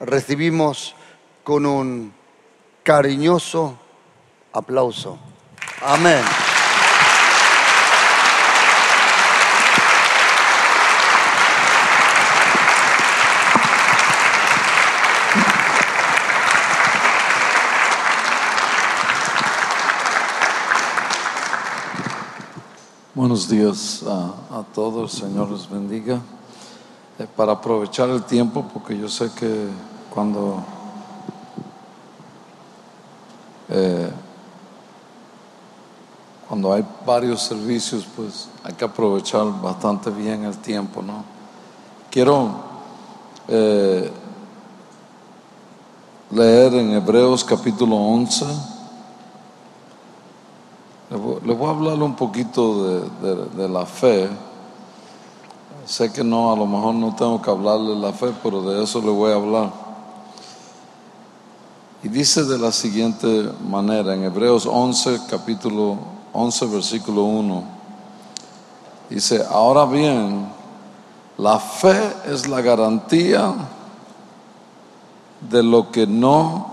recibimos con un cariñoso aplauso. Amén. Buenos días a, todos, Señor les bendiga. Eh, para aprovechar el tiempo, porque yo sé que cuando eh, cuando hay varios servicios, pues hay que aprovechar bastante bien el tiempo, ¿no? Quiero eh, leer en Hebreos capítulo 11. Le voy, a hablar un poquito de la fe. Sé que no, a lo mejor no tengo que hablarle la fe, pero de eso le voy a hablar. Y dice de la siguiente manera, en Hebreos 11, capítulo 11, versículo 1, dice, ahora bien, la fe es la garantía de lo que no,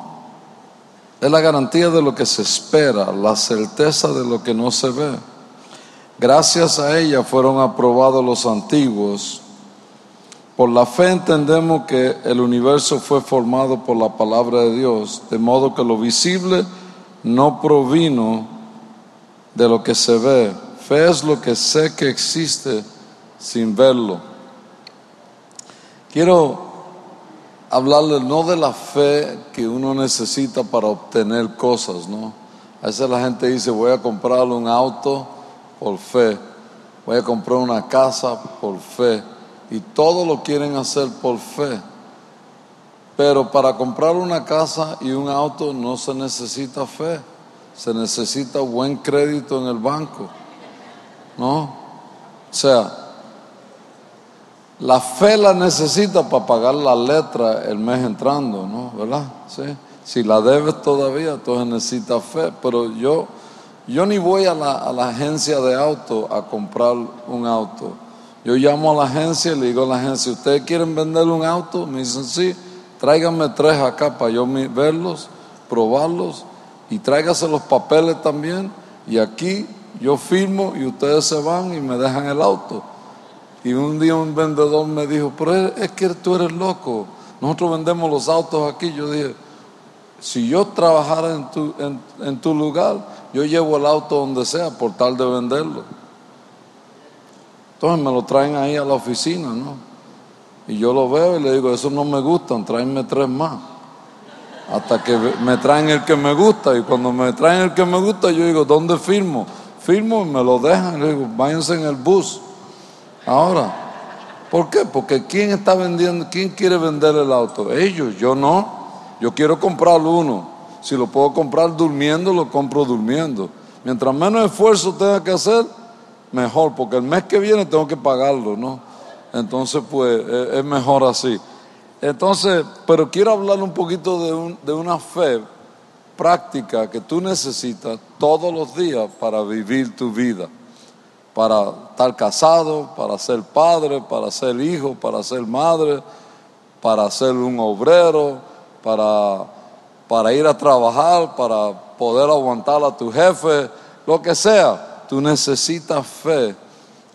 es la garantía de lo que se espera, la certeza de lo que no se ve. Gracias a ella fueron aprobados los antiguos. Por la fe entendemos que el universo fue formado por la palabra de Dios, de modo que lo visible no provino de lo que se ve. Fe es lo que sé que existe sin verlo. Quiero hablarle no de la fe que uno necesita para obtener cosas, ¿no? A veces la gente dice, voy a comprarle un auto por fe. Voy a comprar una casa por fe. Y todo lo quieren hacer por fe. Pero para comprar una casa y un auto no se necesita fe. Se necesita buen crédito en el banco. ¿No? O sea, la fe la necesita para pagar la letra el mes entrando, ¿no? ¿Verdad? Sí. Si la debes todavía, entonces necesita fe. Pero yo yo ni voy a la, agencia de auto a comprar un auto. Yo llamo a la agencia y le digo a la agencia, ¿ustedes quieren vender un auto? Me dicen, sí, tráiganme tres acá para yo verlos, probarlos y tráigase los papeles también. Y aquí yo firmo y ustedes se van y me dejan el auto. Y un día un vendedor me dijo, pero es que tú eres loco. Nosotros vendemos los autos aquí. Yo dije, si yo trabajara en tu, en tu lugar, yo llevo el auto donde sea por tal de venderlo. Entonces me lo traen ahí a la oficina, ¿no? Y yo lo veo y le digo, eso no me gustan, tráenme tres más. Hasta que me traen el que me gusta. Y cuando me traen el que me gusta, yo digo, ¿dónde firmo? Firmo y me lo dejan. Le digo, váyanse en el bus. Ahora, ¿por qué? Porque ¿quién está vendiendo? ¿Quién quiere vender el auto? Ellos, yo no. Yo quiero comprar uno. Si lo puedo comprar durmiendo, lo compro durmiendo. Mientras menos esfuerzo tenga que hacer, mejor, porque el mes que viene tengo que pagarlo, ¿no? Entonces, pues e, es mejor así. Entonces, pero quiero hablar un poquito de, de una fe práctica que tú necesitas todos los días para vivir tu vida, para estar casado, para ser padre, para ser hijo, para ser madre, para ser un obrero, para para ir a trabajar, para poder aguantar a tu jefe, lo que sea. Tú necesitas fe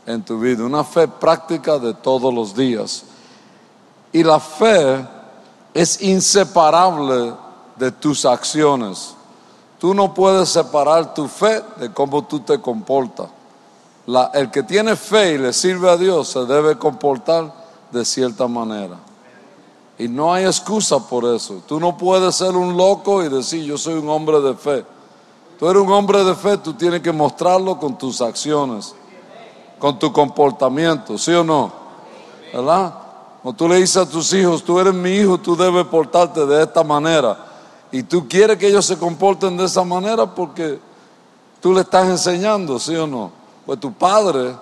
en tu vida, una fe práctica de todos los días. Y la fe es inseparable de tus acciones. Tú no puedes separar tu fe de cómo tú te comportas. el que tiene fe y le sirve a Dios se debe comportar de cierta manera. Y no hay excusa por eso. Tú no puedes ser un loco y decir yo soy un hombre de fe. Tú eres un hombre de fe, tú tienes que mostrarlo con tus acciones, con tu comportamiento, ¿sí o no? ¿Verdad? Cuando tú le dices a tus hijos, tú eres mi hijo, tú debes portarte de esta manera. Y tú quieres que ellos se comporten de esa manera porque tú le estás enseñando, ¿sí o no? Pues tu padre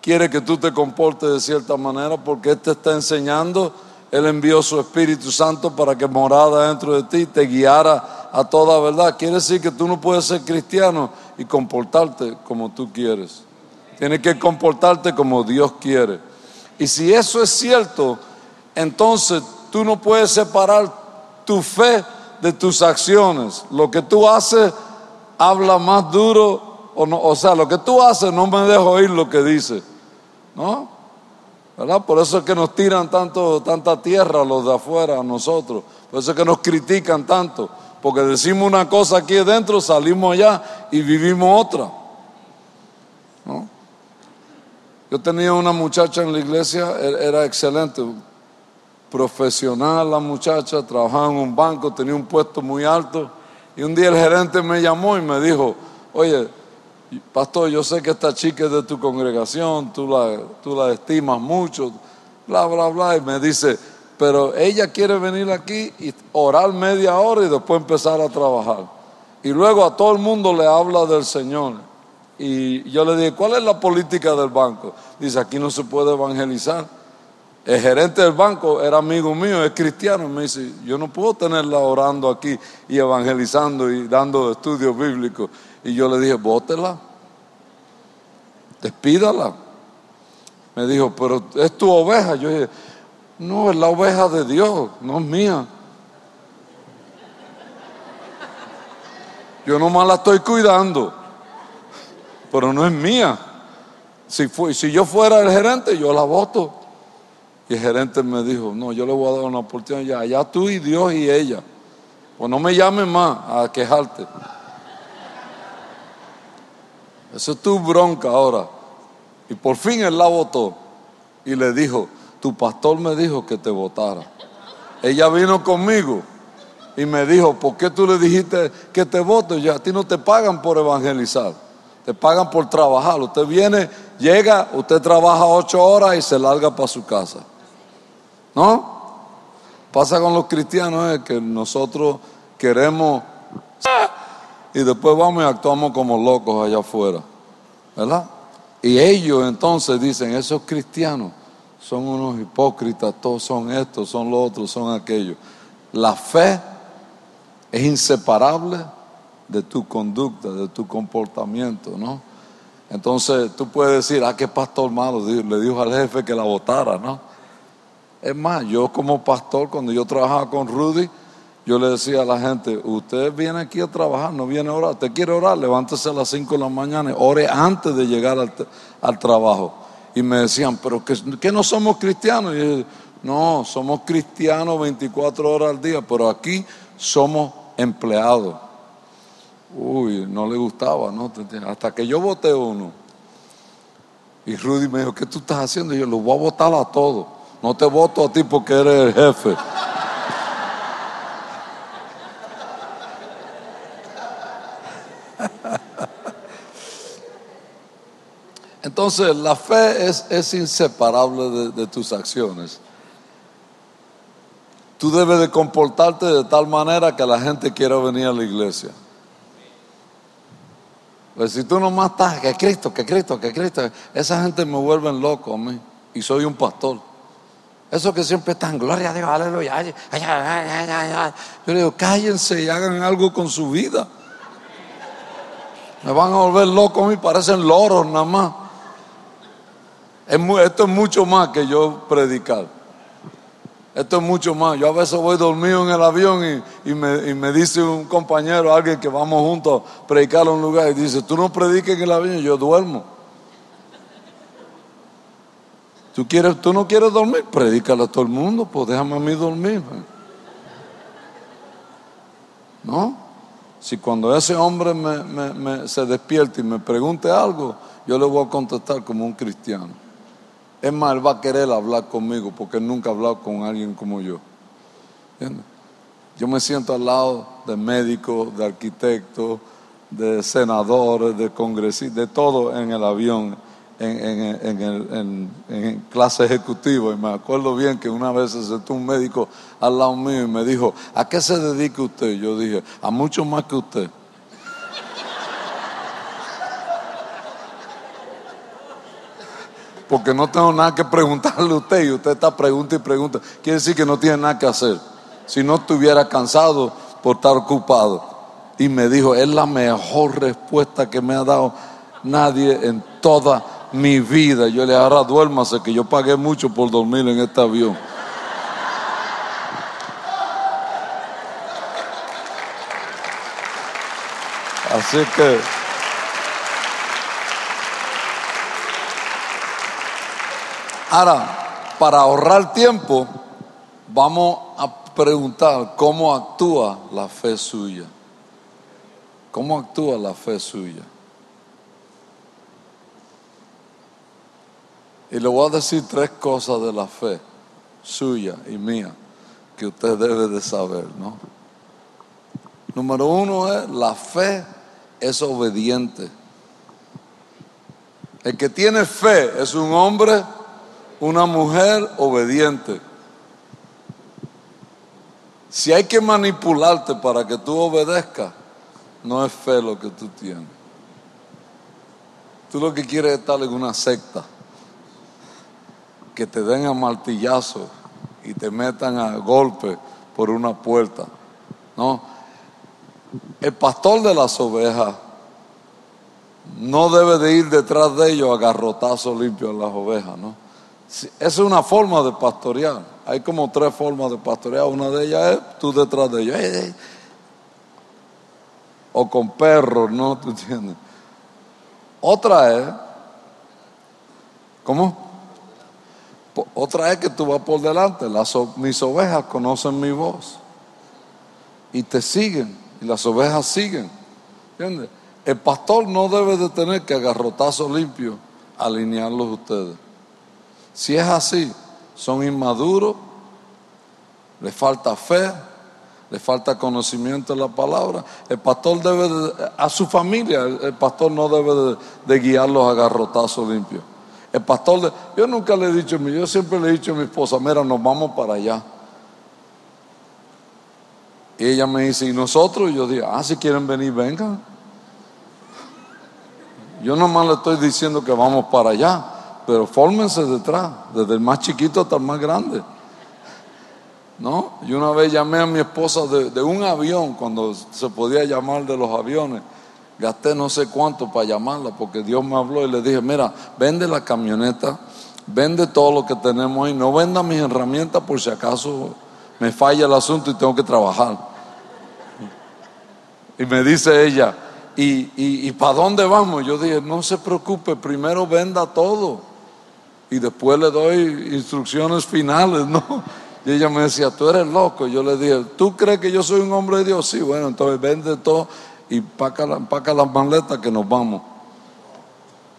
quiere que tú te comportes de cierta manera porque él te está enseñando él envió su Espíritu Santo para que morara dentro de ti, te guiara a toda verdad. Quiere decir que tú no puedes ser cristiano y comportarte como tú quieres. Tienes que comportarte como Dios quiere. Y si eso es cierto, entonces tú no puedes separar tu fe de tus acciones. Lo que tú haces habla más duro, o, no, o sea, lo que tú haces no me dejo oír lo que dice. ¿No? Por eso es que nos tiran tanto, tanta tierra los de afuera a nosotros. Por eso es que nos critican tanto. Porque decimos una cosa aquí adentro, salimos allá y vivimos otra. Yo tenía una muchacha en la iglesia, e-, era excelente, profesional la muchacha, trabajaba en un banco, tenía un puesto muy alto. Y un día el gerente me llamó y me dijo, oye, pastor, yo sé que esta chica es de tu congregación, tú la, tú la estimas mucho, bla, bla, bla. Y me dice, pero ella quiere venir aquí y orar media hora y después empezar a trabajar. Y luego a todo el mundo le habla del Señor. Y yo le dije, ¿cuál es la política del banco? Dice, aquí no se puede evangelizar. El gerente del banco era amigo mío, es cristiano. Me dice, yo no puedo tenerla orando aquí y evangelizando y dando estudios bíblicos. Y yo le dije, bótela, despídala. Me dijo, pero es tu oveja. Yo dije, no, es la oveja de Dios, no es mía. Yo nomás la estoy cuidando pero no es mía. Si, fue, si yo fuera el gerente, yo la voto. Y el gerente me dijo, no, yo le voy a dar una oportunidad allá tú y Dios y ella. Pues no me llames más a quejarte. Eso es tu bronca ahora. Y por fin él la votó. Y le dijo, tu pastor me dijo que te votara. Ella vino conmigo y me dijo, ¿por qué tú le dijiste que te vote? Ya a ti no te pagan por evangelizar. Te pagan por trabajar. Usted viene, llega, usted trabaja ocho horas y se larga para su casa. ¿No? Pasa con los cristianos que nosotros queremos y después vamos y actuamos como locos allá afuera. ¿Verdad? Y ellos entonces dicen, esos cristianos son unos hipócritas, todos son estos, son los otros, son aquellos. La fe es inseparable de tu conducta, de tu comportamiento, ¿no? Entonces tú puedes decir, ah, qué pastor malo, le dijo al jefe que la votara, ¿no? Es más, yo como pastor, cuando yo trabajaba con Rudy, yo le decía a la gente, usted viene aquí a trabajar, no viene a orar, usted quiere orar, levántese a las 5 de la mañana, ore antes de llegar al, trabajo. Y me decían, pero que, no somos cristianos. Y yo, no, somos cristianos 24 horas al día, pero aquí somos empleados. Uy, no le gustaba, ¿no? Hasta que yo voté uno. Y Rudy me dijo, ¿qué tú estás haciendo? Y yo, lo voy a votar a todos. No te voto a ti porque eres el jefe. Entonces, la fe es, inseparable de, tus acciones. Tú debes de comportarte de tal manera que la gente quiera venir a la iglesia. Pues si tú nomás estás, que Cristo, que Cristo, que Cristo, esa gente me vuelve loco a mí. Y soy un pastor. Eso que siempre están, gloria a Dios, aleluya. Yo le digo, cállense y hagan algo con su vida. Me van a volver loco a mí, parecen loros nada más. Esto es mucho más que yo predicar. Esto es mucho más. Yo a veces voy dormido en el avión y, me, dice un compañero, alguien que vamos juntos a predicar a un lugar, y dice, tú no prediques en el avión, yo duermo. ¿Tú, quieres, tú no quieres dormir? Predícale a todo el mundo, pues déjame a mí dormir. Pues. ¿No? Si cuando ese hombre se despierta y me pregunte algo, yo le voy a contestar como un cristiano. Es más, él va a querer hablar conmigo porque nunca ha hablado con alguien como yo. Yo me siento al lado de médicos, de arquitectos, de senadores, de congresistas, de todo en el avión, en, en, clase ejecutiva. Y me acuerdo bien que una vez se sentó un médico al lado mío y me dijo, ¿a qué se dedica usted? Yo dije, a mucho más que usted. porque no tengo nada que preguntarle a usted y usted está pregunta y pregunta. Quiere decir que no tiene nada que hacer. Si no estuviera cansado por estar ocupado. Y me dijo, es la mejor respuesta que me ha dado nadie en toda mi vida. Yo le ahora duérmase, que yo pagué mucho por dormir en este avión. Así que... ahora, para ahorrar tiempo, vamos a preguntar cómo actúa la fe suya. ¿Cómo actúa la fe suya? Y le voy a decir tres cosas de la fe suya y mía que usted debe de saber, ¿no? Número uno es la fe es obediente. El que tiene fe es un hombre, una mujer obediente. Si hay que manipularte para que tú obedezcas, no es fe lo que tú tienes. Tú lo que quieres es estar en una secta, que te den a martillazo y te metan a golpe por una puerta. No, el pastor de las ovejas no debe de ir detrás de ellos a garrotazo limpio a las ovejas, ¿no? Es una forma de pastorear. Hay como tres formas de pastorear. Una de ellas es tú detrás de ellos. O con perros, ¿no? ¿Tú entiendes? Otra es, ¿cómo? Otra es que tú vas por delante. Las, mis ovejas conocen mi voz y te siguen y las ovejas siguen. ¿Entiendes? El pastor no debe de tener que agarrotazo limpio alinearlos ustedes. Si es así, son inmaduros, les falta fe, les falta conocimiento de la palabra. El pastor debe, de, a su familia, el pastor no debe de, guiarlos a garrotazo limpio. El pastor, yo nunca le he dicho, yo siempre le he dicho a mi esposa, mira, nos vamos para allá. Y ella me dice, ¿y nosotros? Y yo digo, ah, si quieren venir, vengan. Yo nomás le estoy diciendo que vamos para allá, pero fórmense detrás, desde el más chiquito hasta el más grande. ¿No? Y una vez llamé a mi esposa de, un avión, cuando se podía llamar de los aviones. Gasté no sé cuánto para llamarla, porque Dios me habló y le dije, mira, vende la camioneta, vende todo lo que tenemos ahí, no venda mis herramientas por si acaso me falla el asunto y tengo que trabajar. Y me dice ella, ¿y, y, para dónde vamos? Yo dije, no se preocupe, primero venda todo y después le doy instrucciones finales, ¿no? Y ella me decía, tú eres loco. Yo le dije, ¿tú crees que yo soy un hombre de Dios? Sí, bueno, entonces vende todo y paca, las maletas que nos vamos.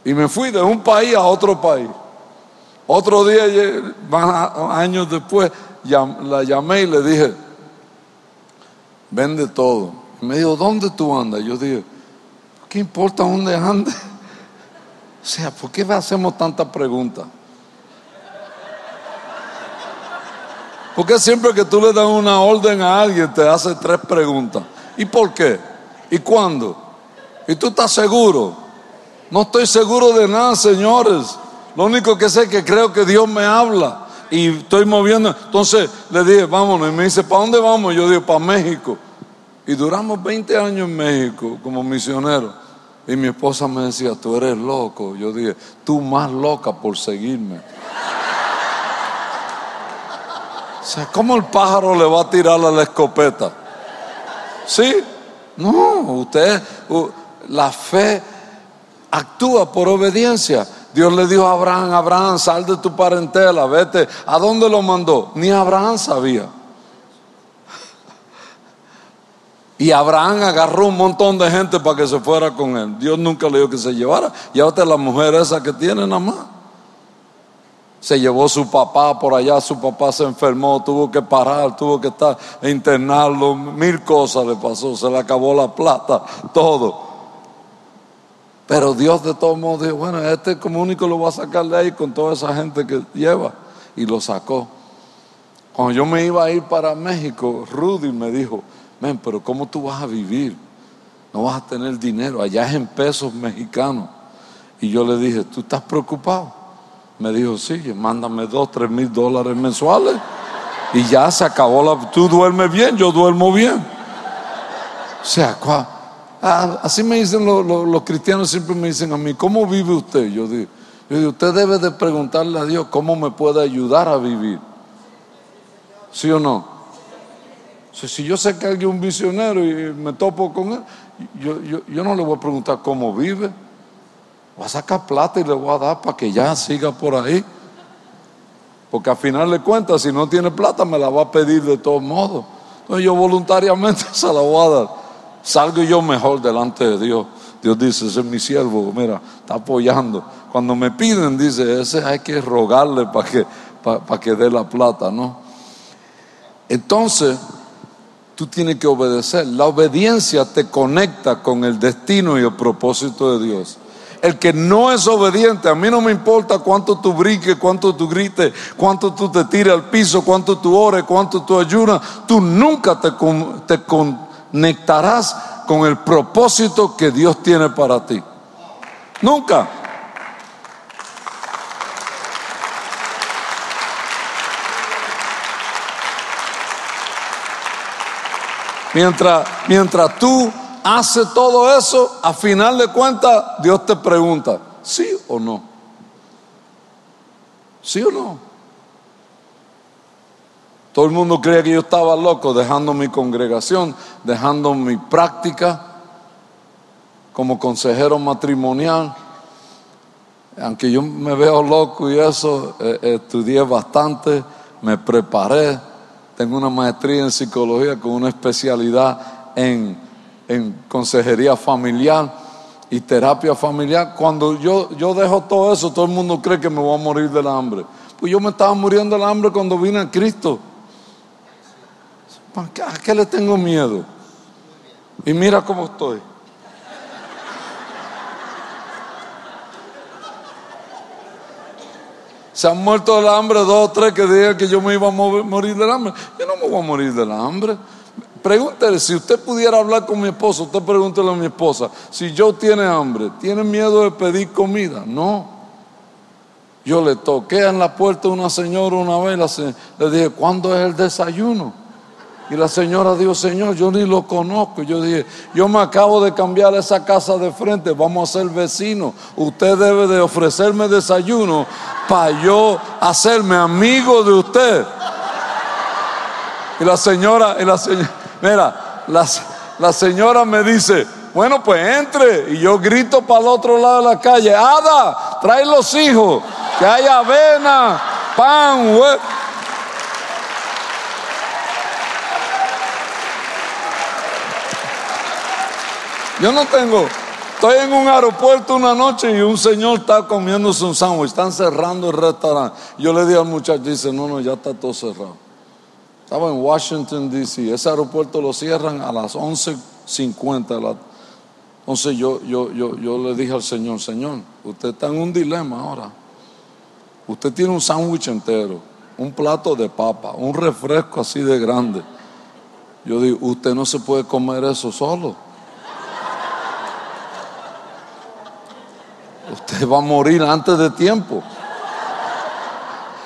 Y me fui de un país a otro país. Otro día, años después, la llamé y le dije, vende todo. Me dijo, ¿dónde tú andas? Yo dije, ¿qué importa dónde ande? O sea, ¿por qué hacemos tantas preguntas? Porque siempre que tú le das una orden a alguien te hace tres preguntas. ¿Y por qué? ¿Y cuándo? ¿Y tú estás seguro? No estoy seguro de nada, señores. Lo único que sé es que creo que Dios me habla y estoy moviendo. Entonces le dije, vámonos. Y me dice, ¿para dónde vamos? Yo digo, para México. Y duramos 20 años en México como misioneros. Y mi esposa me decía, tú eres loco. Yo dije, tú más loca por seguirme. O sea, ¿cómo el pájaro le va a tirar la escopeta? ¿Sí? No, usted, la fe actúa por obediencia. Dios le dijo a Abraham, Abraham, sal de tu parentela, vete. ¿A dónde lo mandó? Ni Abraham sabía. Y Abraham agarró un montón de gente para que se fuera con él. Dios nunca le dijo que se llevara. Y ahora la mujer esa que tiene nada más. Se llevó su papá por allá, su papá se enfermó, tuvo que parar, tuvo que estar internarlo, mil cosas le pasó, se le acabó la plata, todo. Pero Dios de todos modos dijo, bueno, este comunico lo va a sacar de ahí con toda esa gente que lleva. Y lo sacó. Cuando yo me iba a ir para México, Rudy me dijo, pero ¿cómo tú vas a vivir? No vas a tener dinero, allá es en pesos mexicanos. Y yo le dije, ¿tú estás preocupado? Me dijo, sí, mándame dos, tres mil dólares mensuales. Y ya se acabó la... Tú duermes bien, yo duermo bien. O sea, ah, así me dicen los, cristianos, siempre me dicen a mí, ¿cómo vive usted? Yo digo, yo digo, usted debe de preguntarle a Dios cómo me puede ayudar a vivir. ¿Sí o no? si yo sé que alguien es un visionario y me topo con él, yo, yo, no le voy a preguntar cómo vive. Voy a sacar plata y le voy a dar para que ya siga por ahí. Porque al final de cuentas, si no tiene plata, me la va a pedir de todos modos. Entonces yo voluntariamente se la voy a dar. Salgo yo mejor delante de Dios. Dios dice, ese es mi siervo, mira, está apoyando. Cuando me piden, dice, ese hay que rogarle para que, para que dé la plata, ¿no? Entonces, tú tienes que obedecer. La obediencia te conecta con el destino y el propósito de Dios. El que no es obediente, a mí no me importa cuánto tú brinques, cuánto tú grites, cuánto tú te tires al piso, cuánto tú ores, cuánto tú ayunas, tú nunca te, te conectarás con el propósito que Dios tiene para ti. Nunca. Mientras, mientras tú haces todo eso, a final de cuentas Dios te pregunta, ¿sí o no? ¿Sí o no? Todo el mundo creía que yo estaba loco dejando mi congregación, dejando mi práctica como consejero matrimonial. Aunque yo me veo loco y eso, eh, estudié bastante, me preparé tengo una maestría en psicología con una especialidad en, consejería familiar y terapia familiar. Cuando yo, yo dejo todo eso, todo el mundo cree que me voy a morir del hambre. Pues yo me estaba muriendo del hambre cuando vine a Cristo. ¿A qué le tengo miedo? Y mira cómo estoy. Se han muerto del hambre dos o tres que digan que yo me iba a morir del hambre. Yo no me voy a morir del hambre. Pregúntele, si usted pudiera hablar con mi esposa, usted pregúntele a mi esposa, si yo tiene hambre, ¿tiene miedo de pedir comida? No. Yo le toqué en la puerta a una señora una vez, le dije, ¿cuándo es el desayuno? Y la señora dijo, Señor, yo ni lo conozco. Yo dije, yo me acabo de cambiar esa casa de frente, vamos a ser vecinos. Usted debe de ofrecerme desayuno para yo hacerme amigo de usted. Y la señora, y la señora, mira, la, la señora me dice, bueno, pues entre. Y yo grito para el otro lado de la calle, Ada, trae los hijos, que haya avena, pan, huevo. Yo no tengo. Estoy en un aeropuerto una noche y un señor está comiéndose un sándwich. Están cerrando el restaurante. Yo le dije al muchacho, dice, no, no, ya está todo cerrado. Estaba en Washington, D.C. Ese aeropuerto lo cierran a las 11.50. Entonces yo, yo, yo, yo le dije al señor, señor, usted está en un dilema ahora. Usted tiene un sándwich entero, un plato de papa, un refresco así de grande. Yo digo, usted no se puede comer eso solo. usted va a morir antes de tiempo.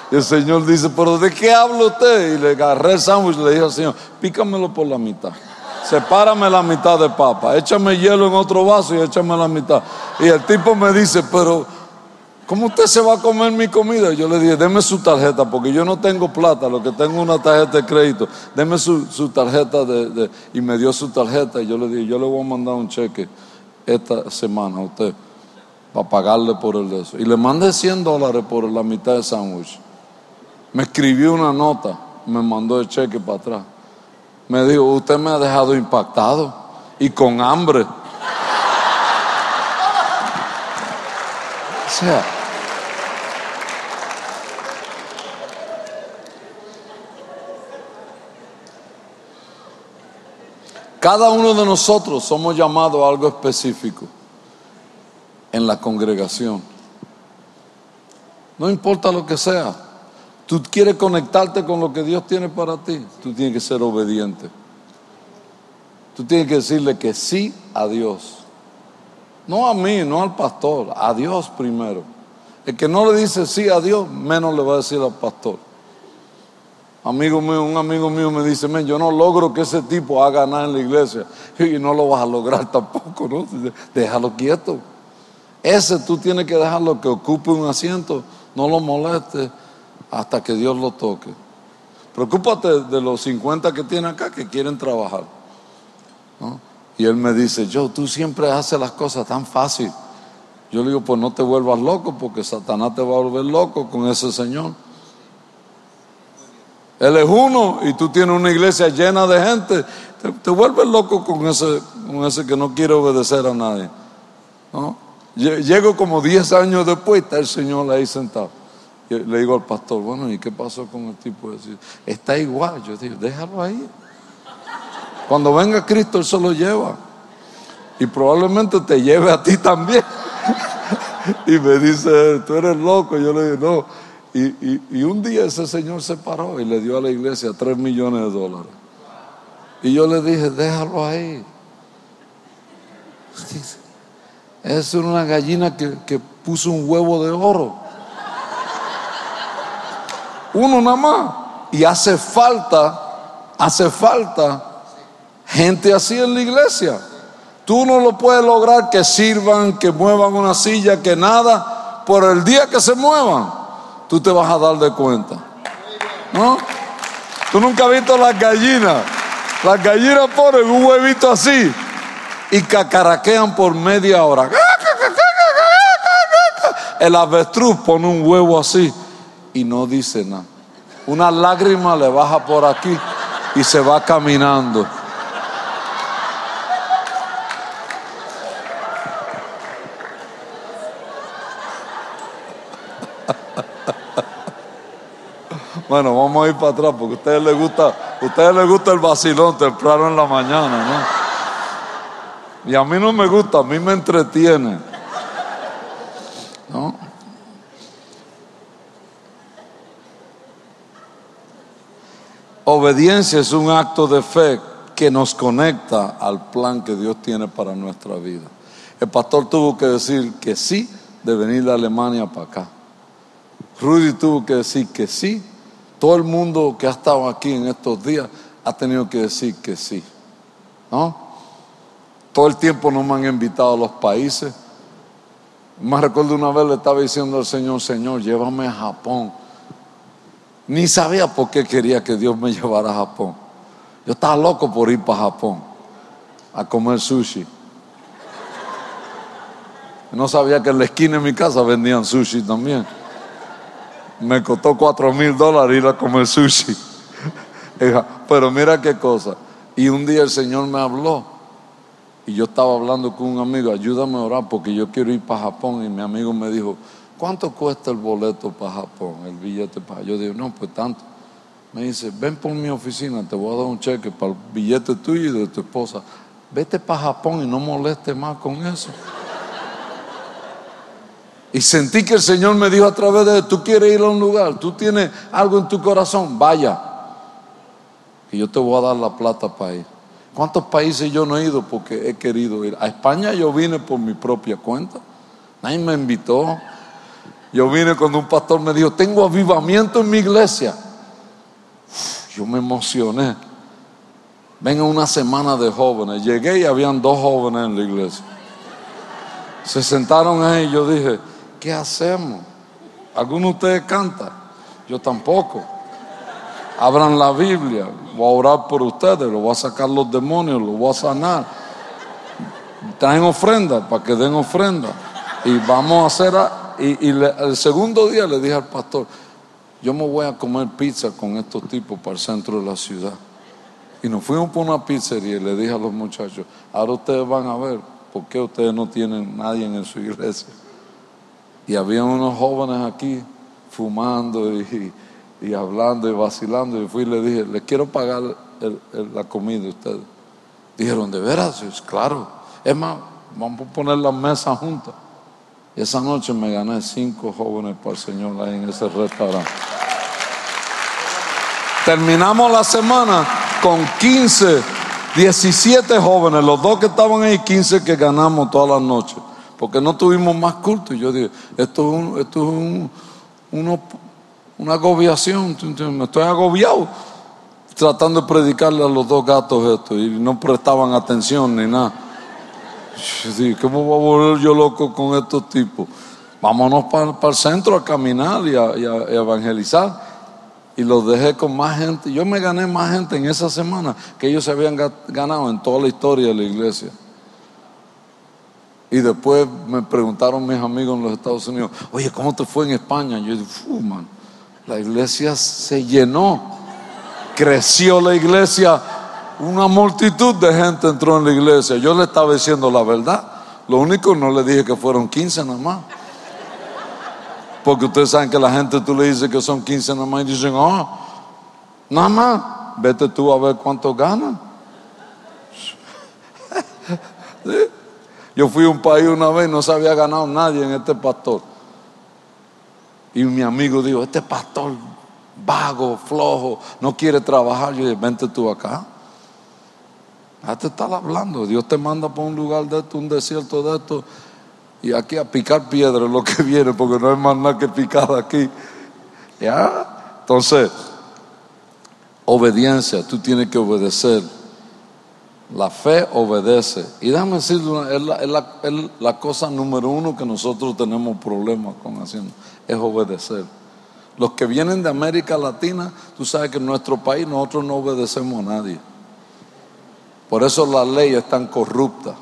Y el Señor dice, pero ¿de qué habla usted? Y le agarré el sándwich y le dije al Señor, pícamelo por la mitad. Sepárame la mitad de papa, échame hielo en otro vaso y échame la mitad. Y el tipo me dice, pero ¿cómo usted se va a comer mi comida? Y yo le dije, deme su tarjeta, porque yo no tengo plata, lo que tengo es una tarjeta de crédito. Deme su, tarjeta de, Y me dio su tarjeta y yo le dije, yo le voy a mandar un cheque esta semana a usted para pagarle por el de eso. Y le mandé 100 dólares por la mitad de sándwich. Me escribió una nota, me mandó el cheque para atrás. Me dijo, usted me ha dejado impactado y con hambre. O sea, cada uno de nosotros somos llamados a algo específico en la congregación. No importa lo que sea. Tú quieres conectarte con lo que Dios tiene para ti. Tú tienes que ser obediente. Tú tienes que decirle que sí a Dios. No a mí, no al pastor, a Dios primero. El que no le dice sí a Dios, menos le va a decir al pastor. Amigo mío, un amigo mío me dice, men, yo no logro que ese tipo haga nada en la iglesia. Y no lo vas a lograr tampoco, ¿no? Déjalo quieto. Ese tú tienes que dejarlo que ocupe un asiento, no lo moleste hasta que Dios lo toque. Preocúpate de los 50 que tiene acá que quieren trabajar. Y él me dice, yo, tú siempre haces las cosas tan fácil. Yo le digo, pues no te vuelvas loco porque Satanás te va a volver loco con ese Señor. Él es uno y tú tienes una iglesia llena de gente. Te, vuelves loco con ese, con ese que no quiere obedecer a nadie. Llego como 10 años después y está el Señor ahí sentado. Le digo al pastor, bueno, ¿y qué pasó con el tipo? Está igual. Yo digo, déjalo ahí. Cuando venga Cristo, Él se lo lleva. Y probablemente te lleve a ti también. y me dice, tú eres loco. Yo le digo, no. Y, un día ese señor se paró y le dio a la iglesia 3 millones de dólares. Y yo le dije, déjalo ahí. Es una gallina que, que puso un huevo de oro. Uno nada más. Y hace falta, hace falta gente así en la iglesia. Tú no lo puedes lograr que sirvan, que muevan una silla, que nada, por el día que se muevan, tú te vas a dar de cuenta. ¿No? Tú nunca has visto las gallinas. Las gallinas ponen un huevito así y cacaraquean por media hora. El avestruz pone un huevo así y no dice nada. Una lágrima le baja por aquí y se va caminando. Bueno, vamos a ir para atrás porque a ustedes les gusta, ustedes les gusta el vacilón temprano en la mañana, ¿no? Y a mí no me gusta, a mí me entretiene. ¿No? Obediencia es un acto de fe que nos conecta al plan que Dios tiene para nuestra vida. El pastor tuvo que decir que sí de venir de Alemania para acá. Rudy tuvo que decir que sí todo el mundo que ha estado aquí en estos días ha tenido que decir que sí. ¿No? Todo el tiempo no me han invitado a los países. Me recuerdo una vez le estaba diciendo al Señor, Señor, llévame a Japón. Ni sabía por qué quería que Dios me llevara a Japón. Yo estaba loco por ir para Japón a comer sushi. No sabía que en la esquina de mi casa vendían sushi también. Me costó cuatro mil dólares ir a comer sushi. Pero mira qué cosa. Y un día el Señor me habló. Y yo estaba hablando con un amigo, ayúdame a orar porque yo quiero ir para Japón. Y mi amigo me dijo, ¿cuánto cuesta el boleto para Japón? El billete para... Yo digo, no, pues tanto. Me dice, ven por mi oficina, te voy a dar un cheque para el billete tuyo y de tu esposa. Vete para Japón y no moleste más con eso. Y sentí que el Señor me dijo a través de, tú quieres ir a un lugar, tú tienes algo en tu corazón, vaya. Y yo te voy a dar la plata para ir. ¿Cuántos países yo no he ido porque he querido ir? A España yo vine por mi propia cuenta. Nadie me invitó. Yo vine cuando un pastor me dijo, tengo avivamiento en mi iglesia. Yo me emocioné. Venga una semana de jóvenes. Llegué y habían dos jóvenes en la iglesia. Se sentaron ahí y yo dije, ¿qué hacemos? ¿Alguno de ustedes canta? Yo tampoco. Abran la Biblia, voy a orar por ustedes, lo voy a sacar los demonios, lo voy a sanar. Traen ofrenda para que den ofrenda. Y vamos a hacer. Y, el segundo día le dije al pastor: Yo me voy a comer pizza con estos tipos para el centro de la ciudad. Y nos fuimos por una pizzería y le dije a los muchachos: Ahora ustedes van a ver por qué ustedes no tienen nadie en su iglesia. Y había unos jóvenes aquí fumando y, hablando y vacilando. Y fui y le dije, les quiero pagar la comida a ustedes. Dijeron, ¿de veras? Claro. Es más, vamos a poner la mesa juntas. Esa noche me gané cinco jóvenes para el Señor ahí en ese restaurante. Terminamos la semana con 15, 17 jóvenes, los dos que estaban ahí, 15 que ganamos todas las noches porque no tuvimos más culto. Y yo dije, esto es, un, esto es una agobiación, me estoy agobiado tratando de predicarle a los dos gatos esto y no prestaban atención ni nada. ¿Cómo voy a volver yo loco con estos tipos? Vámonos para, el centro a caminar y a, evangelizar. y los dejé con más gente. Yo me gané más gente en esa semana que ellos se habían ganado en toda la historia de la iglesia. Y después me preguntaron mis amigos en los Estados Unidos, oye, ¿cómo te fue en España? Yo dije, man, la iglesia se llenó, creció la iglesia, una multitud de gente entró en la iglesia. Yo le estaba diciendo la verdad, lo único no le dije que fueron 15 nada más. Porque ustedes saben que la gente tú le dices que son 15 nada más y dicen, oh, nada más, vete tú a ver cuánto ganan. Yo fui a un país una vez y no se había ganado nadie en este pastor. Y mi amigo dijo, este pastor vago, flojo, no quiere trabajar. Yo dije, vente tú acá. Ya te está hablando. Dios te manda por un lugar de esto, un desierto de esto. Y aquí a picar piedra es lo que viene, porque no hay más nada que picar aquí. ¿Ya? Entonces, obediencia, tú tienes que obedecer. La fe obedece. Y déjame decirle, es, la, es la cosa número uno que nosotros tenemos problemas con haciendo, es obedecer. Los que vienen de América Latina, tú sabes que en nuestro país nosotros no obedecemos a nadie. Por eso la ley es tan corrupta.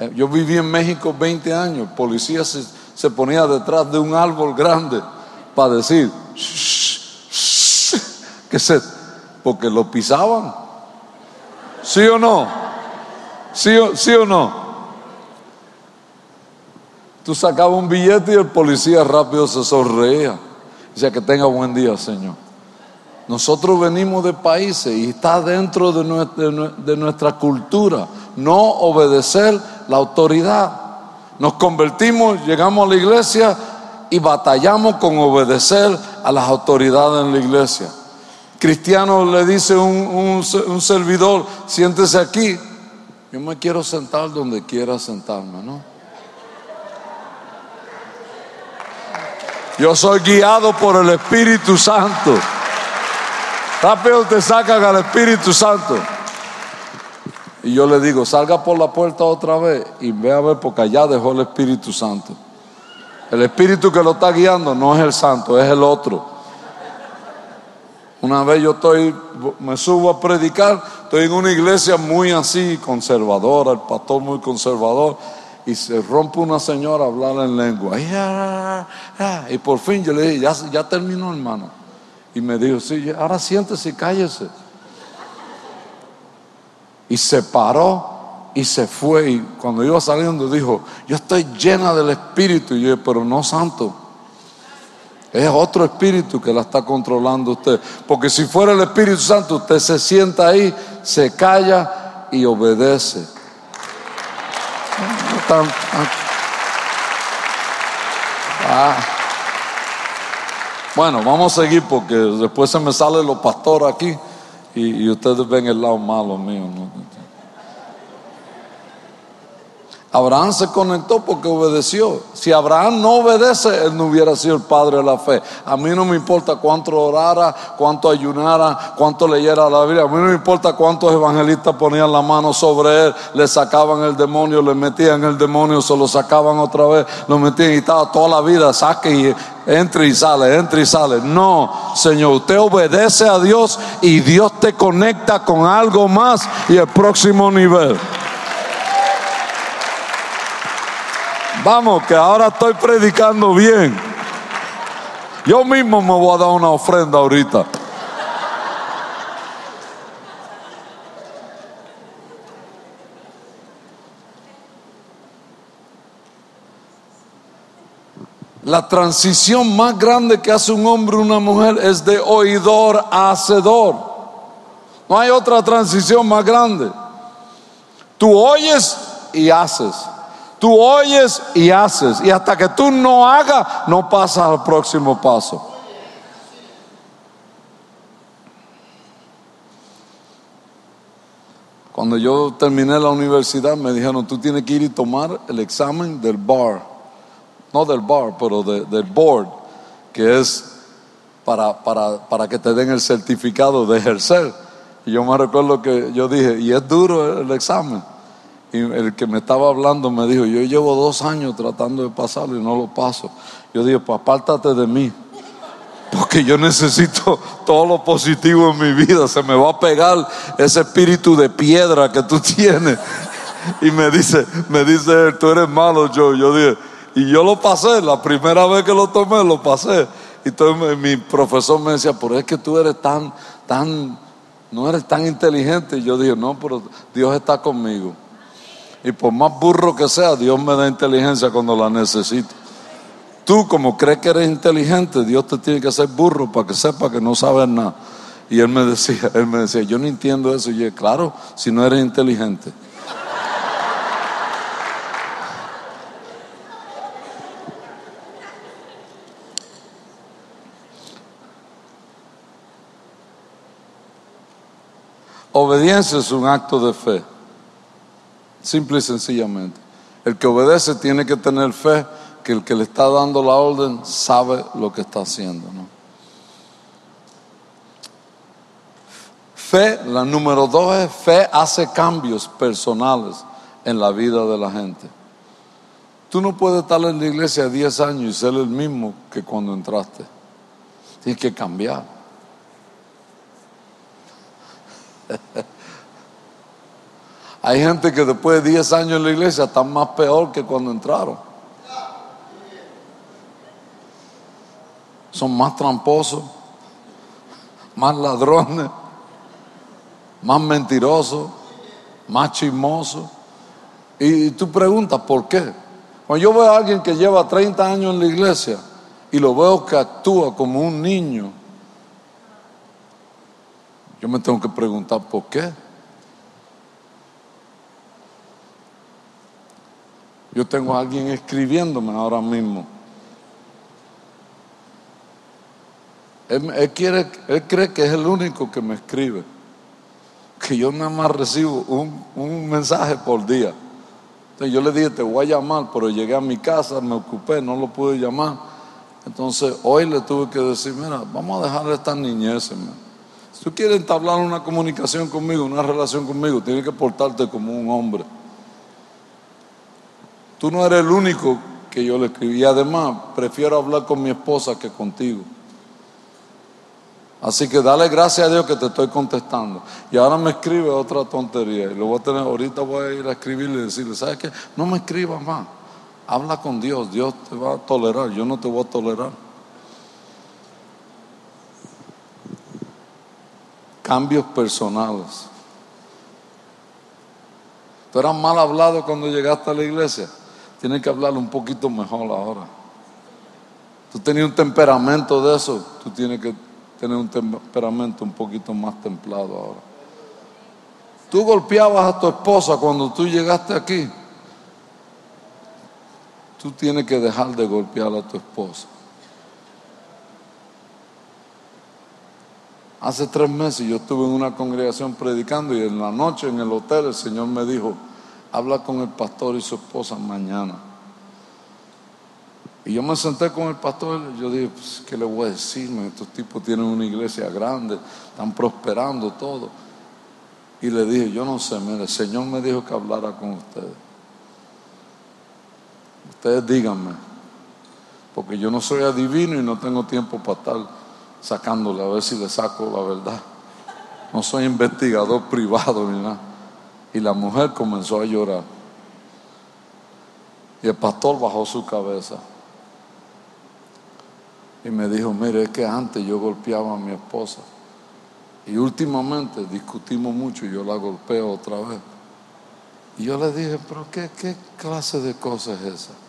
Eh, yo viví en México 20 años, policía se, ponía detrás de un árbol grande para decir, ¿qué se? Porque lo pisaban. ¿Sí o no? ¿Sí o, ¿Sí o no? Tú sacabas un billete y el policía rápido se sonreía. Decía que tenga buen día, Señor. Nosotros venimos de países y está dentro de nuestra, cultura no obedecer la autoridad. Nos convertimos, llegamos a la iglesia y batallamos con obedecer a las autoridades en la iglesia. Cristiano le dice un, un, servidor, siéntese aquí. Yo me quiero sentar donde quiera sentarme, ¿no? Yo soy guiado por el Espíritu Santo. Rápido te sacan al Espíritu Santo. Y yo le digo, salga por la puerta otra vez y ve a ver porque allá dejó el Espíritu Santo. El Espíritu que lo está guiando no es el Santo, es el otro. Una vez yo estoy, me subo a predicar, estoy en una iglesia muy así, conservadora, el pastor muy conservador, y se rompe una señora a hablar en lengua. Y por fin yo le dije, ya, ya terminó hermano. Y me dijo, sí, ahora siéntese y cállese. Y se paró y se fue. Y cuando iba saliendo dijo, yo estoy llena del Espíritu. Y yo pero no santo. Es otro espíritu que la está controlando usted. Porque si fuera el Espíritu Santo, usted se sienta ahí, se calla y obedece. Ah. Bueno, vamos a seguir porque después se me salen los pastores aquí y, ustedes ven el lado malo mío. Abraham se conectó porque obedeció. Si Abraham no obedece, él no hubiera sido el padre de la fe. A mí no me importa cuánto orara, cuánto ayunara, cuánto leyera la Biblia. A mí no me importa cuántos evangelistas ponían la mano sobre él, le sacaban el demonio, le metían el demonio, se lo sacaban otra vez, lo metían y estaba toda la vida, saque y entre y sale, entre y sale. No, Señor, usted obedece a Dios y Dios te conecta con algo más y el próximo nivel. Vamos, que ahora estoy predicando bien. Yo mismo me voy a dar una ofrenda ahorita. La transición más grande que hace un hombre o una mujer es de oidor a hacedor. No hay otra transición más grande. Tú oyes y haces. Tú oyes y haces. Y hasta que tú no hagas, no pasas al próximo paso. Cuando yo terminé la universidad me dijeron, tú tienes que ir y tomar el examen del bar. No del bar, pero del board, que es para, para, para que te den el certificado de ejercer. Y yo me recuerdo que yo dije, y es duro el examen. Y el que me estaba hablando me dijo, yo llevo dos años tratando de pasarlo y no lo paso. Yo dije, pues apártate de mí. Porque yo necesito todo lo positivo en mi vida. Se me va a pegar ese espíritu de piedra que tú tienes. Y me dice, me dice, tú eres malo, yo. Yo dije, y yo lo pasé. La primera vez que lo tomé, lo pasé. Y entonces mi profesor me decía, pero es que tú eres tan, tan, no eres tan inteligente. Y yo dije, no, pero Dios está conmigo. Y por más burro que sea, Dios me da inteligencia cuando la necesito. Tú como crees que eres inteligente, Dios te tiene que hacer burro para que sepa que no sabes nada. Y él me decía, él me decía, yo no entiendo eso. Y yo, claro, si no eres inteligente. Obediencia es un acto de fe, simple y sencillamente. El que obedece tiene que tener fe que el que le está dando la orden sabe lo que está haciendo. Fe, la número dos es fe hace cambios personales en la vida de la gente. Tú no puedes estar en la iglesia 10 años y ser el mismo que cuando entraste. Tienes que cambiar. Hay gente que después de 10 años en la iglesia está más peor que cuando entraron. son más tramposos, más ladrones, más mentirosos, más chismosos. Y, tú preguntas, ¿por qué? Cuando yo veo a alguien que lleva 30 años en la iglesia y lo veo que actúa como un niño, yo me tengo que preguntar, ¿por qué? Yo tengo a alguien escribiéndome ahora mismo Él, quiere, él cree que es el único que me escribe. Que yo nada más recibo un, mensaje por día. Entonces yo le dije, te voy a llamar, pero llegué a mi casa, me ocupé, no lo pude llamar. Entonces hoy le tuve que decir, mira, vamos a dejar esta niñez. Si tú quieres entablar una comunicación conmigo, una relación conmigo, tienes que portarte como un hombre. Tú no eres el único que yo le escribí. Además, prefiero hablar con mi esposa que contigo. Así que dale gracias a Dios que te estoy contestando. Y ahora me escribe otra tontería. Y lo voy a tener, ahorita voy a ir a escribirle y decirle, ¿sabes qué? No me escribas más. Habla con Dios. Dios te va a tolerar. Yo no te voy a tolerar. Cambios personales. Tú eras mal hablado cuando llegaste a la iglesia. Tienes que hablar un poquito mejor ahora. Tú tenías un temperamento de eso. Tú tienes que tener un temperamento un poquito más templado ahora. Tú golpeabas a tu esposa cuando tú llegaste aquí. Tú tienes que dejar de golpear a tu esposa. Hace tres meses yo estuve en una congregación predicando y en la noche en el hotel el Señor me dijo, habla con el pastor y su esposa mañana. Y yo me senté con el pastor yo dije, pues, ¿qué le voy a decir? Estos tipos tienen una iglesia grande, están prosperando todo. Y le dije, yo no sé, mire, el Señor me dijo que hablara con ustedes. Ustedes díganme, porque yo no soy adivino y no tengo tiempo para estar sacándole a ver si le saco la verdad. No soy investigador privado ni nada. Y la mujer comenzó a llorar. Y el pastor bajó su cabeza. Y me dijo, mire, es que antes yo golpeaba a mi esposa. Y últimamente discutimos mucho y yo la golpeo otra vez. Y yo le dije, pero ¿qué, qué clase de cosa es esa?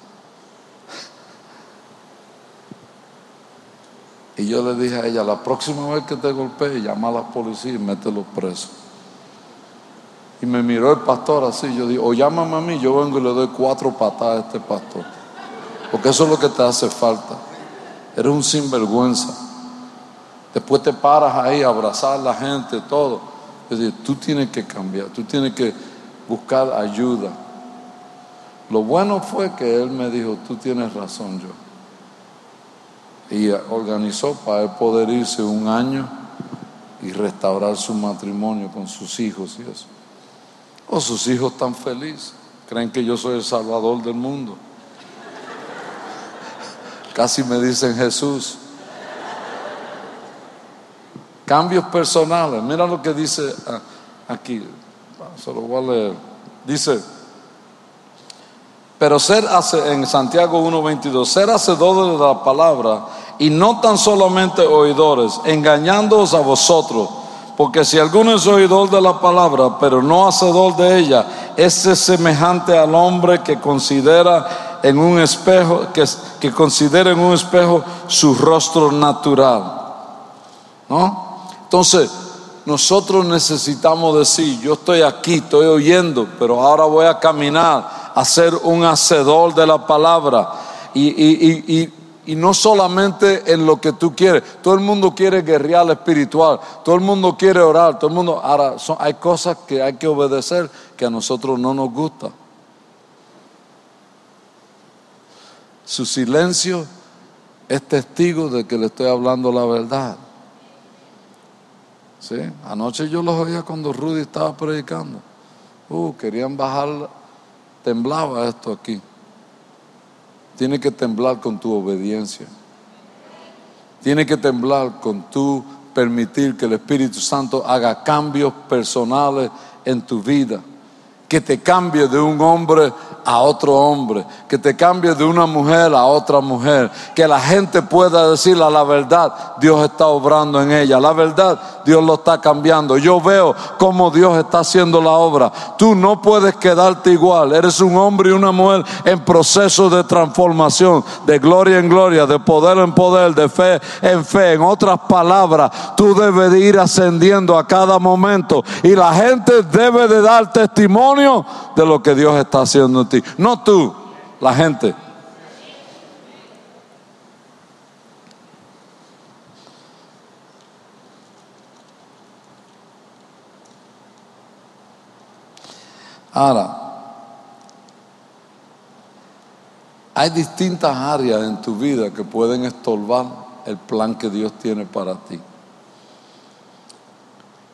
Y yo le dije a ella, la próxima vez que te golpee, llama a la policía y mételo preso. Y me miró el pastor así, yo digo, o llámame a mí, yo vengo y le doy cuatro patadas a este pastor. Porque eso es lo que te hace falta. Eres un sinvergüenza. Después te paras ahí a abrazar a la gente, todo. Es decir, tú tienes que cambiar, tú tienes que buscar ayuda. Lo bueno fue que él me dijo, tú tienes razón yo. Y organizó para él poder irse un año y restaurar su matrimonio con sus hijos y eso. O sus hijos están felices, creen que yo soy el salvador del mundo. Casi me dicen Jesús. Cambios personales. Mira lo que dice ah, aquí. Se lo voy a leer. Dice, pero ser en Santiago 1.22, ser hacedores de la palabra y no tan solamente oidores, engañándoos a vosotros. Porque si alguno es oidor de la palabra, pero no hacedor de ella, ese es semejante al hombre que considera en un espejo, que, considera en un espejo su rostro natural. ¿No? Entonces, nosotros necesitamos decir, yo estoy aquí, estoy oyendo, pero ahora voy a caminar a ser un hacedor de la palabra. Y, y, no solamente en lo que tú quieres. Todo el mundo quiere guerrear espiritual, todo el mundo quiere orar, todo el mundo... Ahora, hay cosas que hay que obedecer que a nosotros no nos gusta. Su silencio es testigo de que le estoy hablando la verdad. ¿Sí? Anoche yo los oía cuando Rudy estaba predicando. Uh, querían bajar, temblaba esto aquí. Tiene que temblar con tu obediencia. Tiene que temblar con tu permitir que el Espíritu Santo haga cambios personales en tu vida. Que te cambie de un hombre a otro hombre, que te cambie de una mujer a otra mujer, que la gente pueda decirle la verdad, Dios está obrando en ella, la verdad, Dios lo está cambiando. Yo veo cómo Dios está haciendo la obra. Tú no puedes quedarte igual, eres un hombre y una mujer en proceso de transformación, de gloria en gloria, de poder en poder, de fe en fe. En otras palabras, tú debes de ir ascendiendo a cada momento y la gente debe de dar testimonio de lo que Dios está haciendo en ti. No tú, la gente. Ahora, hay distintas áreas en tu vida que pueden estorbar el plan que Dios tiene para ti.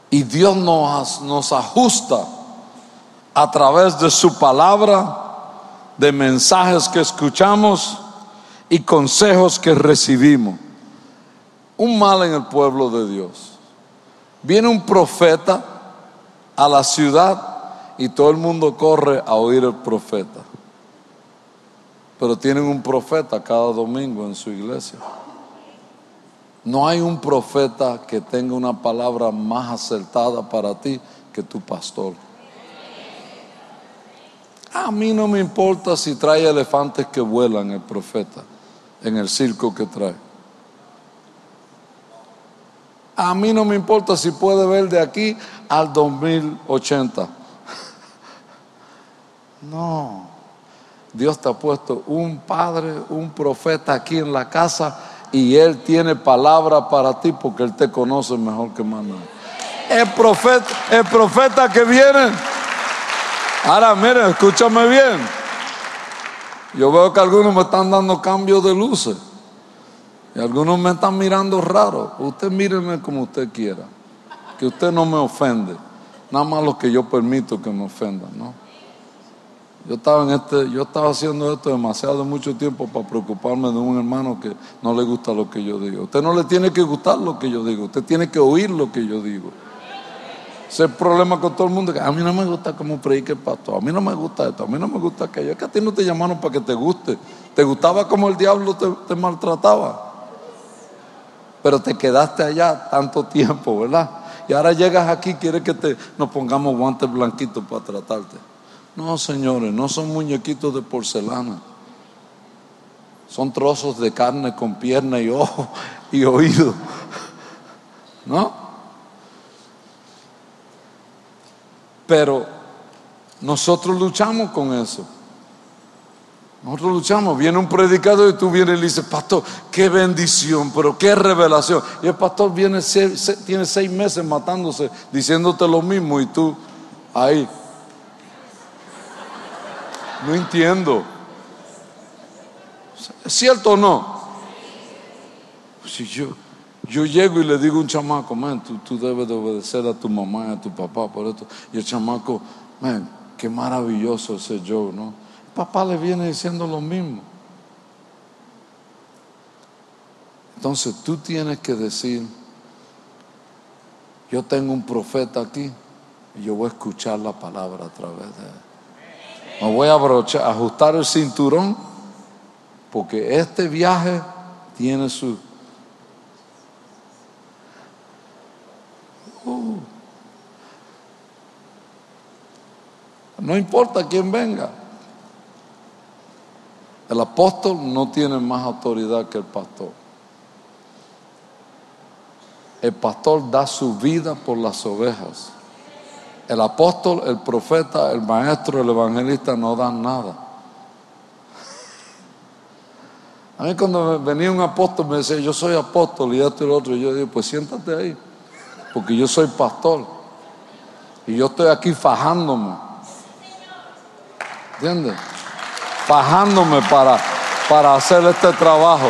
Y Dios nos, nos ajusta a través de su palabra, de mensajes que escuchamos y consejos que recibimos. Un mal en el pueblo de Dios. Viene un profeta a la ciudad y todo el mundo corre a oír el profeta. Pero tienen un profeta cada domingo en su iglesia. No hay un profeta que tenga una palabra más acertada para ti que tu pastor. A mí no me importa si trae elefantes que vuelan el profeta en el circo que trae. A mí no me importa si puede ver de aquí al 2080. No. Dios te ha puesto un padre, un profeta aquí en la casa y Él tiene palabra para ti porque Él te conoce mejor que más El profeta, el profeta que viene Ahora, miren, escúchame bien. Yo veo que algunos me están dando cambios de luces. Y algunos me están mirando raro. Usted míreme como usted quiera. Que usted no me ofende. Nada más lo que yo permito que me ofendan, ¿no? Yo estaba, en este, yo estaba haciendo esto demasiado mucho tiempo para preocuparme de un hermano que no le gusta lo que yo digo. Usted no le tiene que gustar lo que yo digo. Usted tiene que oír lo que yo digo. Ese es el problema con todo el mundo. Que a mí no me gusta cómo predica el pastor. A mí no me gusta esto. A mí no me gusta aquello. Es que a ti no te llamaron para que te guste. Te gustaba como el diablo te, maltrataba. Pero te quedaste allá tanto tiempo, ¿verdad? Y ahora llegas aquí, quieres que te, nos pongamos guantes blanquitos para tratarte. No, señores, no son muñequitos de porcelana. Son trozos de carne con pierna y ojo y oído. ¿No? Pero nosotros luchamos con eso. Nosotros luchamos. Viene un predicador y tú vienes y le dices, pastor, qué bendición, pero qué revelación. Y el pastor viene, tiene seis meses matándose, diciéndote lo mismo y tú ahí. No entiendo. ¿Es cierto o no? Si yo, yo llego y le digo a un chamaco, man, tú, debes de obedecer a tu mamá y a tu papá por esto. Y el chamaco, man, qué maravilloso ese yo, ¿no? El papá le viene diciendo lo mismo. Entonces tú tienes que decir, yo tengo un profeta aquí y yo voy a escuchar la palabra a través de él. Me voy a ajustar el cinturón porque este viaje tiene su... No importa quién venga. El apóstol no tiene más autoridad que el pastor. El pastor da su vida por las ovejas. El apóstol, el profeta, el maestro, el evangelista no dan nada. A mí cuando venía un apóstol me decía, yo soy apóstol y esto y lo otro, y yo digo, pues siéntate ahí, porque yo soy pastor. Y yo estoy aquí fajándome. ¿Entiendes? Fajándome para, para hacer este trabajo,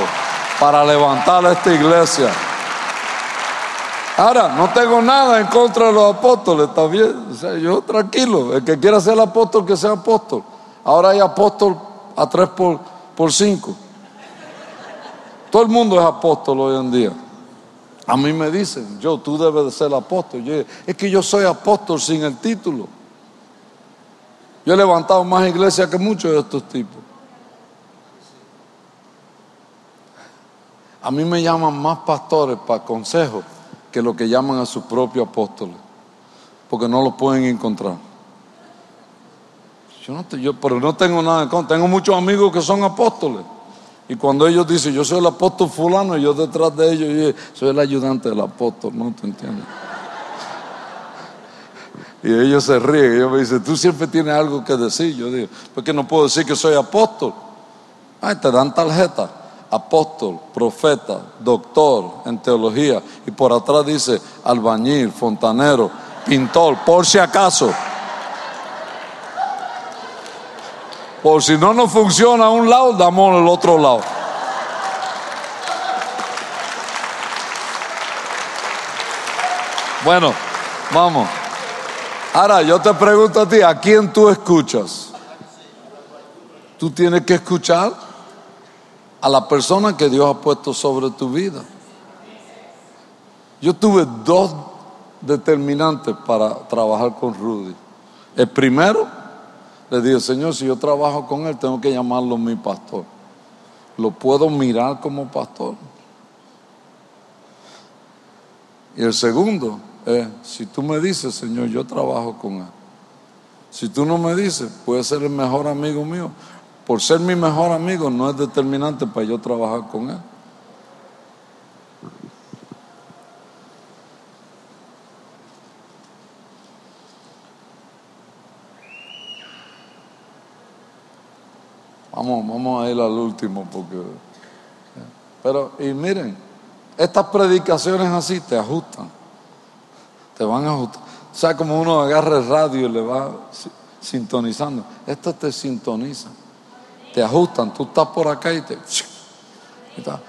para levantar esta iglesia. Ahora, no tengo nada en contra de los apóstoles, está bien. Yo tranquilo, el que quiera ser apóstol, que sea apóstol. Ahora hay apóstol a tres por, por cinco. Todo el mundo es apóstol hoy en día. A mí me dicen, yo, tú debes de ser apóstol. Yo, es que yo soy apóstol sin el título. Yo he levantado más iglesias que muchos de estos tipos. A mí me llaman más pastores para consejos que lo que llaman a sus propios apóstoles, porque no los pueden encontrar. Yo no, yo, pero no tengo nada en contra. Tengo muchos amigos que son apóstoles. Y cuando ellos dicen, yo soy el apóstol fulano, y yo detrás de ellos, yo soy el ayudante del apóstol, ¿no te entiendes? Y ellos se ríen, ellos me dicen, tú siempre tienes algo que decir. Yo digo, ¿por qué no puedo decir que soy apóstol? Ay, te dan tarjeta, apóstol, profeta, doctor en teología, y por atrás dice albañil, fontanero, pintor, por si acaso. Por si no nos funciona un lado, damos el otro lado. Bueno, vamos. Ahora yo te pregunto a ti, ¿a quién tú escuchas? Tú tienes que escuchar a la persona que Dios ha puesto sobre tu vida. Yo tuve dos determinantes para trabajar con Rudy. El primero, le dije, Señor, si yo trabajo con él, tengo que llamarlo mi pastor. Lo puedo mirar como pastor. Y el segundo, eh, si tú me dices, Señor, yo trabajo con Él. Si tú no me dices, puede ser el mejor amigo mío. Por ser mi mejor amigo no es determinante para yo trabajar con Él. Vamos, vamos a ir al último porque... Pero, y miren, estas predicaciones así te ajustan. Te van a ajustar. O sea, como uno agarra el radio y le va sintonizando. Esto te sintoniza. Te ajustan. Tú estás por acá y te. Estás,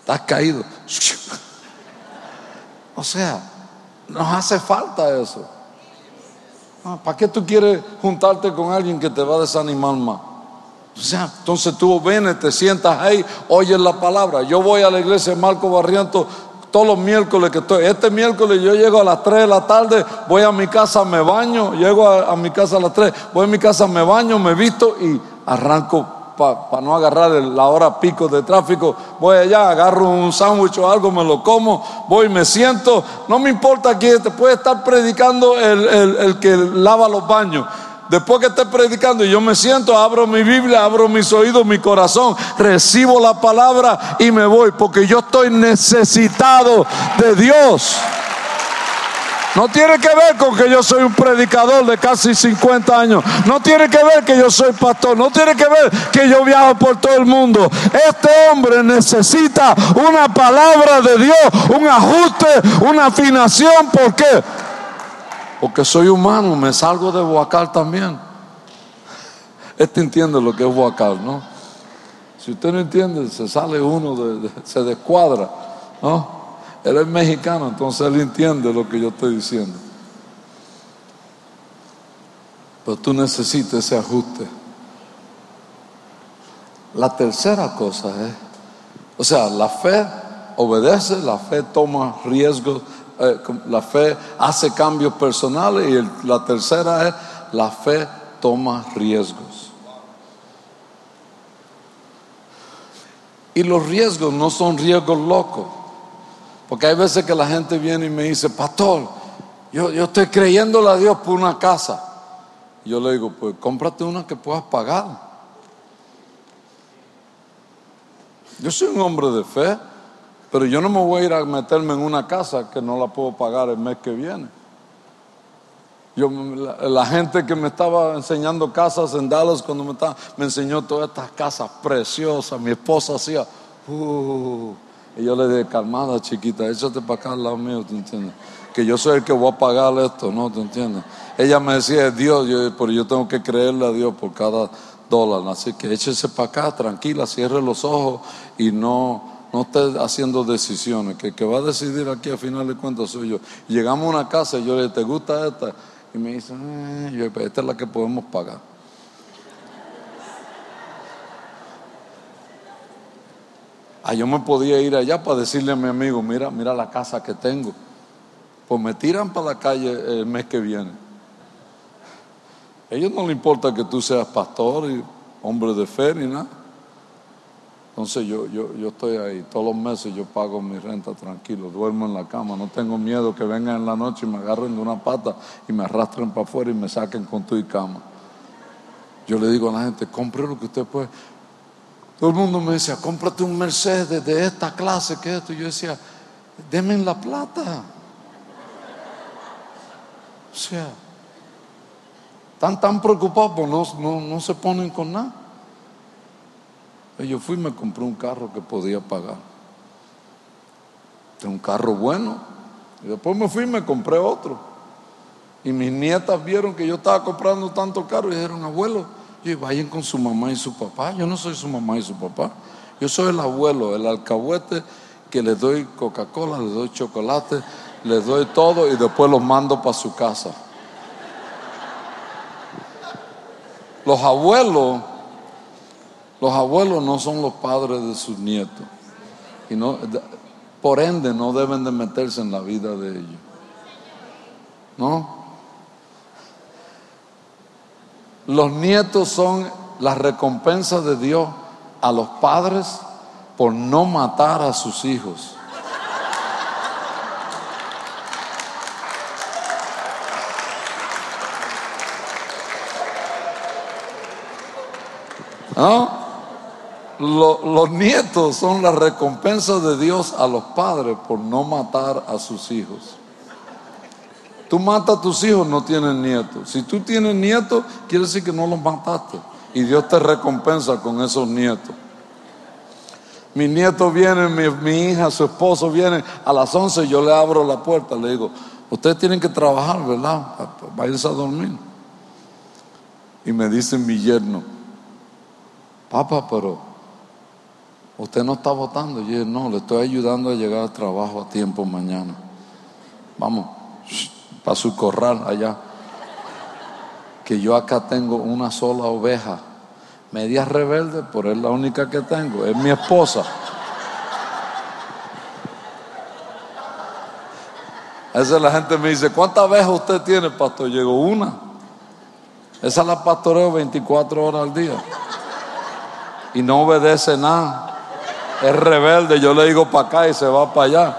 estás caído. O sea, nos hace falta eso. ¿Para qué tú quieres juntarte con alguien que te va a desanimar más? O sea, entonces tú vienes, te sientas ahí, oyes la palabra. Yo voy a la iglesia de Marco Barriento todos los miércoles que estoy. Este miércoles yo llego a las 3 de la tarde, voy a mi casa, me baño, llego a, mi casa a las 3, voy a mi casa, me baño, me visto y arranco para no agarrar la hora pico de tráfico. Voy allá, agarro un sándwich o algo, me lo como, voy, me siento. No me importa que te puede estar predicando el, el que lava los baños. Después que esté predicando y yo me siento, abro mi Biblia, abro mis oídos, mi corazón, recibo la palabra y me voy, porque yo estoy necesitado de Dios. No tiene que ver con que yo soy un predicador de casi 50 años. No tiene que ver que yo soy pastor. No tiene que ver que yo viajo por todo el mundo. Este hombre necesita una palabra de Dios, un ajuste, una afinación. ¿Por qué? Porque soy humano, me salgo de Boacal también. Este entiende lo que es Boacal, ¿no? Si usted no entiende, se sale uno, se descuadra, ¿no? Él es mexicano, entonces él entiende lo que yo estoy diciendo. Pero tú necesitas ese ajuste. La tercera cosa es, o sea, la fe obedece, la fe toma riesgos, eh, la fe hace cambios personales y la tercera es la fe toma riesgos. Y los riesgos no son riesgos locos. Porque hay veces que la gente viene y me dice, pastor, yo, yo estoy creyéndole a Dios por una casa. Yo le digo, pues cómprate una que puedas pagar. Yo soy un hombre de fe, pero yo no me voy a ir a meterme en una casa que no la puedo pagar el mes que viene. Yo, la, gente que me estaba enseñando casas en Dallas cuando me, estaba, me enseñó todas estas casas preciosas, mi esposa hacía, uh, y yo le dije, calmada chiquita, échate para acá al lado mío, ¿te entiendes? Que yo soy el que voy a pagar esto, ¿no? ¿Te entiendes? Ella me decía, Dios, yo, pero yo tengo que creerle a Dios por cada dólar. Así que échese para acá, tranquila, cierre los ojos y no, no esté haciendo decisiones. Que que va a decidir aquí a final de cuentas soy yo. Llegamos a una casa y yo le digo, ¿te gusta esta? Y me dice, eh, yo, pues, esta es la que podemos pagar. Ah, yo me podía ir allá para decirle a mi amigo, mira, mira la casa que tengo. Pues me tiran para la calle el mes que viene. A ellos no le importa que tú seas pastor y hombre de fe ni nada. Entonces yo, yo, yo estoy ahí, todos los meses yo pago mi renta tranquilo, duermo en la cama, no tengo miedo que vengan en la noche y me agarren de una pata y me arrastren para afuera y me saquen con tu y cama. Yo le digo a la gente, compre lo que usted puede. Todo el mundo me decía, cómprate un Mercedes de esta clase que esto. Y yo decía, denme la plata. O sea, están tan preocupados, pues no, no, se ponen con nada. yo fui y me compré un carro que podía pagar. Un carro bueno. Y después me fui y me compré otro. Y mis nietas vieron que yo estaba comprando tanto carro y dijeron, abuelo, y vayan con su mamá y su papá. Yo no soy su mamá y su papá. Yo soy el abuelo, el alcahuete que le doy Coca-Cola, le doy chocolate, le doy todo y después los mando para su casa. Los abuelos, los abuelos no son los padres de sus nietos. Y por ende no deben de meterse en la vida de ellos. ¿No? Los nietos son la recompensa de Dios a los padres por no matar a sus hijos. los nietos son la recompensa de Dios a los padres por no matar a sus hijos. Tú matas a tus hijos, no tienes nietos. Si tú tienes nietos, quiere decir que no los mataste. Y Dios te recompensa con esos nietos. Mis nietos vienen, mi, hija, su esposo viene a las 11, yo le abro la puerta, le digo, ustedes tienen que trabajar, ¿verdad? Váyanse a dormir. Y me dicen mi yerno, papá, pero usted no está votando. Yo, no, le estoy ayudando a llegar al trabajo a tiempo mañana. Vamos, para su corral allá. Que yo acá tengo una sola oveja, media rebelde, pero es la única que tengo, es mi esposa. A veces la gente me dice, ¿cuántas ovejas usted tiene, pastor? Llego una. Esa la pastoreo 24 horas al día y no obedece nada. Es rebelde, yo le digo para acá y se va para allá.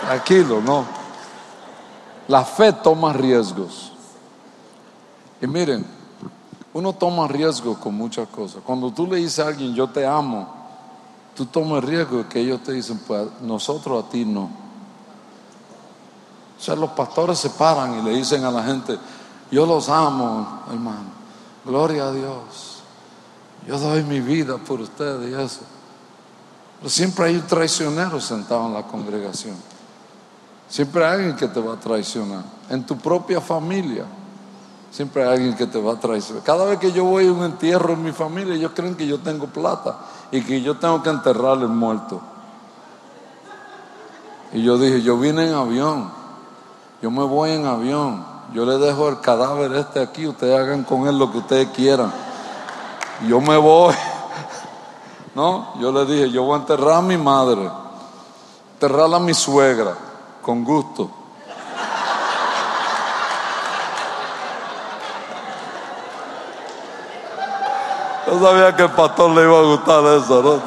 Tranquilo, no. La fe toma riesgos. Y miren, uno toma riesgos con muchas cosas. Cuando tú le dices a alguien, yo te amo, tú tomas riesgo que ellos te dicen, pues nosotros a ti no. O sea, los pastores se paran y le dicen a la gente, yo los amo, hermano. Gloria a Dios. Yo doy mi vida por ustedes y eso. Pero siempre hay un traicionero sentado en la congregación. Siempre hay alguien que te va a traicionar. En tu propia familia. Siempre hay alguien que te va a traicionar. Cada vez que yo voy a un entierro en mi familia, ellos creen que yo tengo plata y que yo tengo que enterrar el muerto. Y yo dije, yo vine en avión. Yo me voy en avión. Yo le dejo el cadáver este aquí. Ustedes hagan con él lo que ustedes quieran yo me voy. No, yo le dije, yo voy a enterrar a mi madre, enterrar a mi suegra, con gusto. Yo sabía que el pastor le iba a gustar eso, ¿no?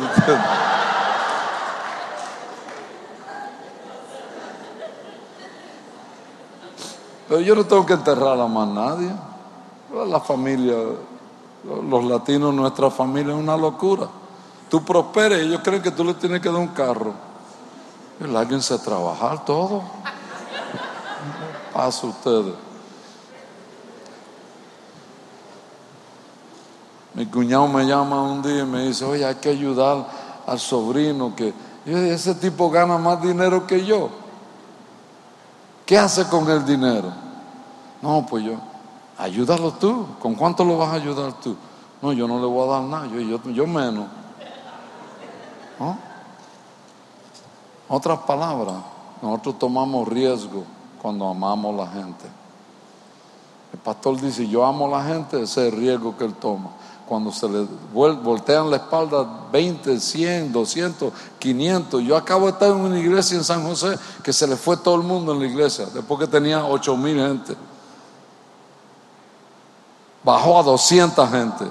Pero yo no tengo que enterrar a más nadie. La familia, los latinos, nuestra familia es una locura. Tú prosperes, ellos creen que tú le tienes que dar un carro. El alguien se trabajar todo. Pasa ustedes. Mi cuñado me llama un día y me dice, oye, hay que ayudar al sobrino que ese tipo gana más dinero que yo. ¿Qué hace con el dinero? No, pues yo, ayúdalo tú. ¿Con cuánto lo vas a ayudar tú? No, yo no le voy a dar nada, yo, yo, yo menos. ¿No? Otras palabras, nosotros tomamos riesgo cuando amamos a la gente. El pastor dice, yo amo a la gente, ese es el riesgo que él toma cuando se le voltean la espalda 20, 100, 200, 500. Yo acabo de estar en una iglesia en San José que se le fue todo el mundo en la iglesia, después que tenía 8 mil gente. Bajó a 200 gente.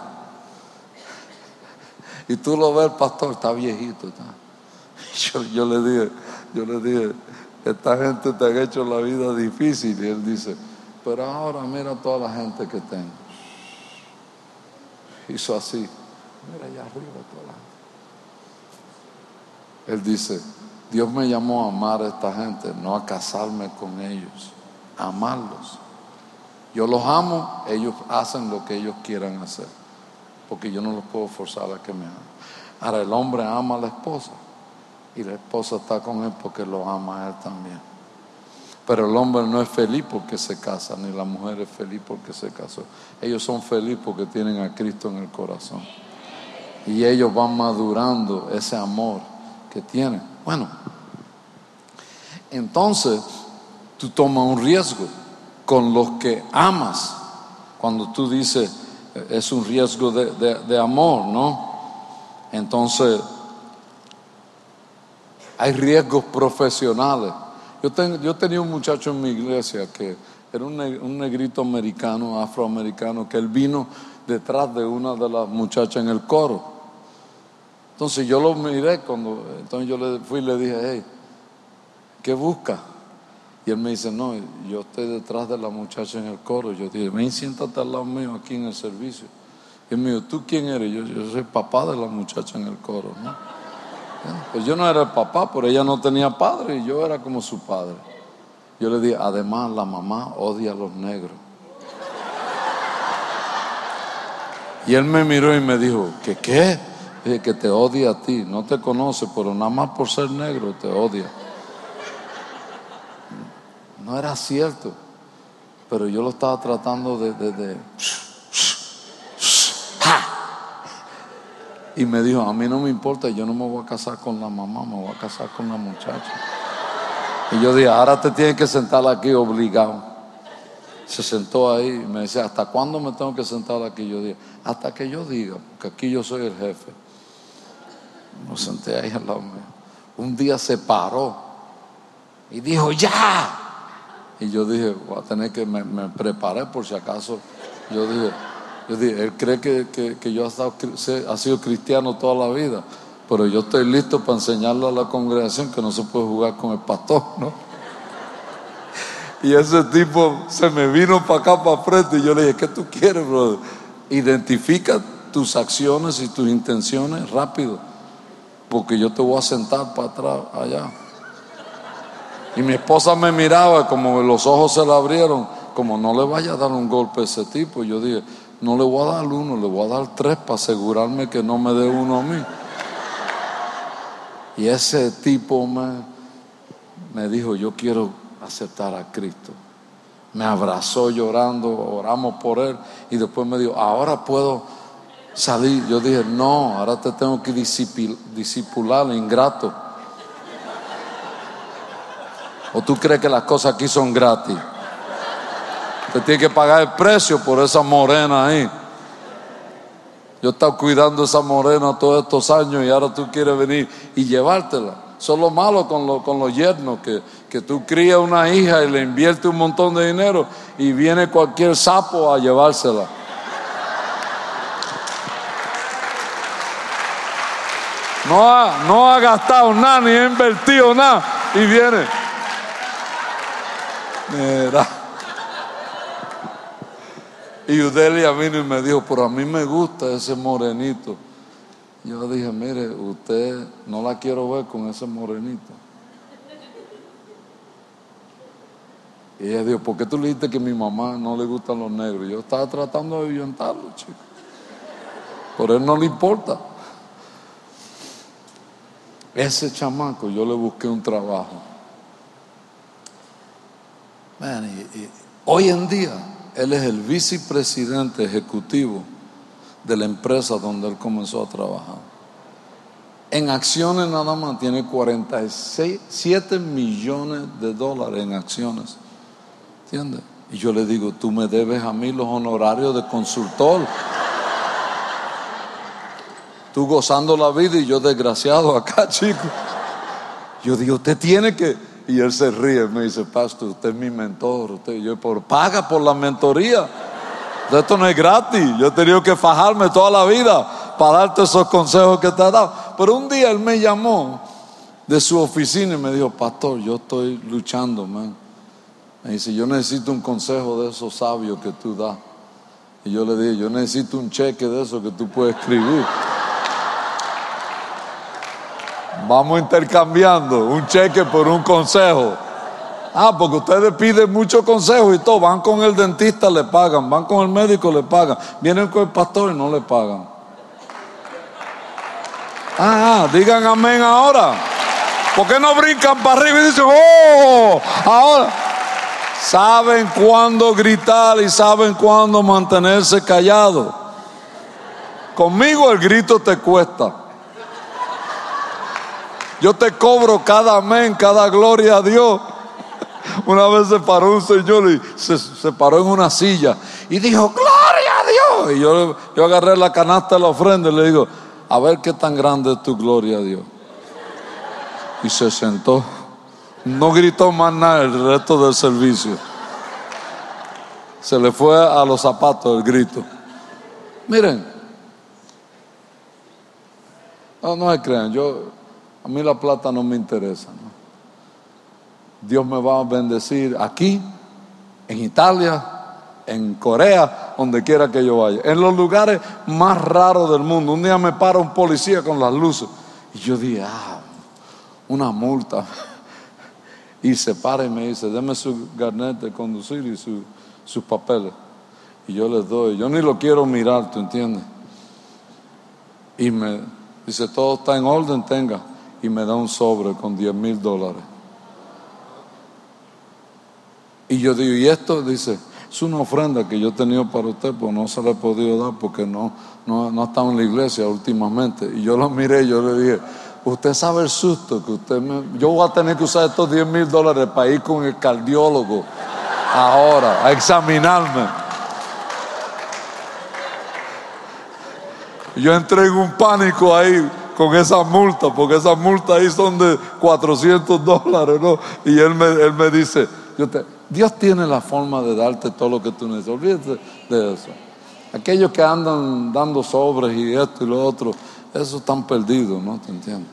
Y tú lo ves, el pastor, está viejito. Yo, le dije, yo le dije, esta gente te ha hecho la vida difícil. Y él dice, pero ahora mira toda la gente que tengo hizo así. Mira allá arriba toda la Él dice, Dios me llamó a amar a esta gente, no a casarme con ellos, a amarlos. Yo los amo, ellos hacen lo que ellos quieran hacer, porque yo no los puedo forzar a que me amen. Ahora el hombre ama a la esposa y la esposa está con él porque lo ama a él también. Pero el hombre no es feliz porque se casa, ni la mujer es feliz porque se casó. Ellos son felices porque tienen a Cristo en el corazón. Y ellos van madurando ese amor que tienen. Bueno, entonces tú tomas un riesgo con los que amas. Cuando tú dices, es un riesgo de, de amor, ¿no? Entonces, hay riesgos profesionales yo, tenía un muchacho en mi iglesia que era un, negrito americano, afroamericano, que él vino detrás de una de las muchachas en el coro. Entonces yo lo miré cuando, entonces yo le fui y le dije, hey, ¿qué busca? Y él me dice, no, yo estoy detrás de la muchacha en el coro. Yo dije, ven, siéntate al lado mío aquí en el servicio. Y él me dijo, ¿tú quién eres? Yo, yo soy papá de la muchacha en el coro, ¿no? Pues yo no era el papá, pero ella no tenía padre y yo era como su padre. Yo le dije, además la mamá odia a los negros. Y él me miró y me dijo, ¿qué qué? Dije, que te odia a ti, no te conoce, pero nada más por ser negro te odia. No era cierto, pero yo lo estaba tratando de, de Y me dijo, a mí no me importa, yo no me voy a casar con la mamá, me voy a casar con la muchacha. Y yo dije, ahora te tienes que sentar aquí obligado. Se sentó ahí y me decía, ¿hasta cuándo me tengo que sentar aquí? Yo dije, hasta que yo diga, porque aquí yo soy el jefe. Me senté ahí al lado mío. Un día se paró y dijo, ya. Y yo dije, voy a tener que, me, me preparé por si acaso. Yo dije, yo dije, él cree que, yo he, sido cristiano toda la vida, pero yo estoy listo para enseñarle a la congregación que no se puede jugar con el pastor, ¿no? Y ese tipo se me vino para acá, para frente, y yo le dije, ¿qué tú quieres, brother? Identifica tus acciones y tus intenciones rápido, porque yo te voy a sentar para atrás, allá. Y mi esposa me miraba, como los ojos se le abrieron, como no le vaya a dar un golpe a ese tipo. Yo dije, no le voy a dar uno, le voy a dar tres para asegurarme que no me dé uno a mí. Y ese tipo me, me dijo, yo quiero aceptar a Cristo. Me abrazó llorando, oramos por él y después me dijo, ahora puedo salir. Yo dije, no, ahora te tengo que disipular, ingrato. ¿O tú crees que las cosas aquí son gratis? Tiene que pagar el precio por esa morena ahí. Yo he estado cuidando esa morena todos estos años y ahora tú quieres venir y llevártela. Eso es lo malo con, con los yernos, que, que tú crías una hija y le inviertes un montón de dinero y viene cualquier sapo a llevársela. No ha, no ha gastado nada ni ha invertido nada y viene. Mira. Y Udelia vino y me dijo, pero a mí me gusta ese morenito. Yo dije, mire, usted no la quiero ver con ese morenito. Y ella dijo, ¿por qué tú le dijiste que a mi mamá no le gustan los negros? Yo estaba tratando de ahuyentarlo, chico. Por él no le importa. Ese chamaco, yo le busqué un trabajo. hoy en día, él es el vicepresidente ejecutivo de la empresa donde él comenzó a trabajar. En acciones nada más tiene 47 millones de dólares en acciones. ¿Entiendes? Y yo le digo, tú me debes a mí los honorarios de consultor. Tú gozando la vida y yo desgraciado acá, chico. Yo digo, usted tiene que... Y él se ríe, me dice, pastor, usted es mi mentor. Yo, por, paga por la mentoría. Esto no es gratis. Yo he tenido que fajarme toda la vida para darte esos consejos que te ha dado. Pero un día él me llamó de su oficina y me dijo, pastor, yo estoy luchando, man. Me dice, yo necesito un consejo de esos sabios que tú das. Y yo le dije, yo necesito un cheque de eso que tú puedes escribir. Vamos intercambiando un cheque por un consejo. Ah, porque ustedes piden mucho consejo y todo. Van con el dentista, le pagan. Van con el médico, le pagan. Vienen con el pastor y no le pagan. Ah digan amén ahora. ¿Por qué no brincan para arriba y dicen, oh, ahora? Saben cuándo gritar y saben cuándo mantenerse callado. Conmigo el grito te cuesta. Yo te cobro cada amén, cada gloria a Dios. Una vez se paró un señor y se, paró en una silla y dijo, gloria a Dios. Y yo, yo agarré la canasta de la ofrenda y le digo, a ver qué tan grande es tu gloria a Dios. Y se sentó. No gritó más nada el resto del servicio. Se le fue a los zapatos el grito. Miren, no, no se crean, yo, a mí la plata no me interesa. Dios me va a bendecir aquí, en Italia, en Corea, donde quiera que yo vaya. En los lugares más raros del mundo. Un día me para un policía con las luces. Y yo dije, ah, una multa. Y se para y me dice, deme su garnet de conducir y sus papeles. Y yo les doy. Yo ni lo quiero mirar, ¿tú entiendes? Y me dice, todo está en orden, tenga. Y me da un sobre con 10 mil dólares. Y yo digo, ¿y esto? Dice, es una ofrenda que yo he tenido para usted, pues no se la he podido dar porque no, no, no ha estado en la iglesia últimamente. Y yo lo miré y yo le dije, usted sabe el susto que usted me... Yo voy a tener que usar estos 10 mil dólares para ir con el cardiólogo ahora a examinarme. Yo entré en un pánico ahí con esa multa, porque esas multas ahí son de 400 dólares, ¿no? Y él me, él me dice, Dios tiene la forma de darte todo lo que tú necesitas. Olvídate de eso. Aquellos que andan dando sobres y esto y lo otro, eso están perdidos, ¿no? ¿Te entiendes?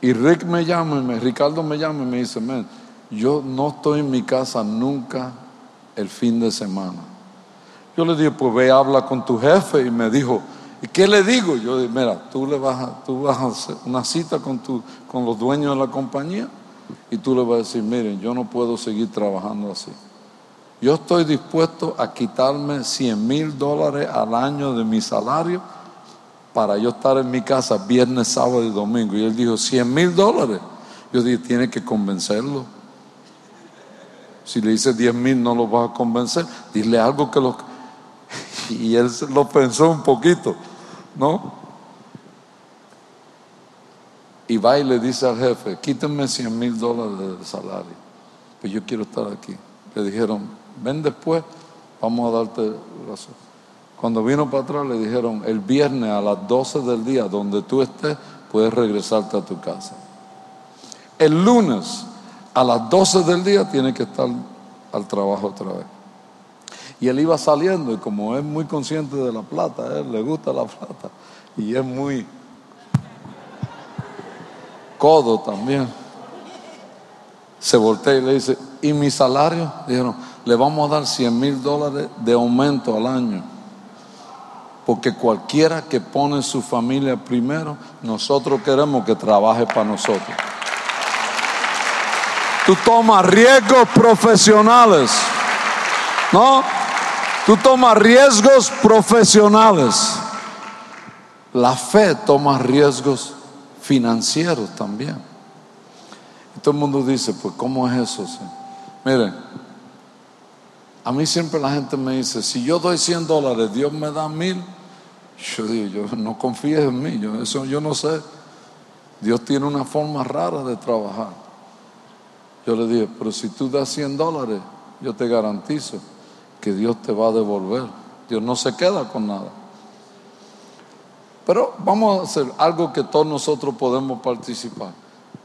Y Rick me llama, me, Ricardo me llama y me dice, yo no estoy en mi casa nunca el fin de semana. Yo le dije, pues ve, habla con tu jefe. Y me dijo, ¿y qué le digo? Yo dije, mira, tú, le vas a, tú vas a hacer una cita con, tu, con los dueños de la compañía y tú le vas a decir, miren, yo no puedo seguir trabajando así. Yo estoy dispuesto a quitarme 100 mil dólares al año de mi salario para yo estar en mi casa viernes, sábado y domingo. Y él dijo, 100 mil dólares. Yo dije, tiene que convencerlo. Si le dice 10 mil no lo vas a convencer. Dile algo que lo... Y él lo pensó un poquito, ¿no? y va y le dice al jefe, quítenme 100 mil dólares de salario, pues yo quiero estar aquí. Le dijeron, ven después, vamos a darte razón. Cuando vino para atrás le dijeron, el viernes a las 12 del día, donde tú estés, puedes regresarte a tu casa. El lunes a las 12 del día tiene que estar al trabajo otra vez. Y él iba saliendo y como es muy consciente de la plata, él le gusta la plata y es muy codo también. Se voltea y le dice, ¿y mi salario? Dijeron, le vamos a dar 100 mil dólares de aumento al año. Porque cualquiera que pone su familia primero, nosotros queremos que trabaje para nosotros. Tú tomas riesgos profesionales, ¿no? Tú tomas riesgos profesionales. La fe toma riesgos financieros también. Y todo el mundo dice, pues ¿cómo es eso? Miren, a mí siempre la gente me dice, si yo doy 100 dólares, Dios me da mil. Yo digo, yo no confíes en mí, yo, eso yo no sé. Dios tiene una forma rara de trabajar. Yo le dije, pero si tú das 100 dólares, yo te garantizo que Dios te va a devolver. Dios no se queda con nada. Pero vamos a hacer algo que todos nosotros podemos participar.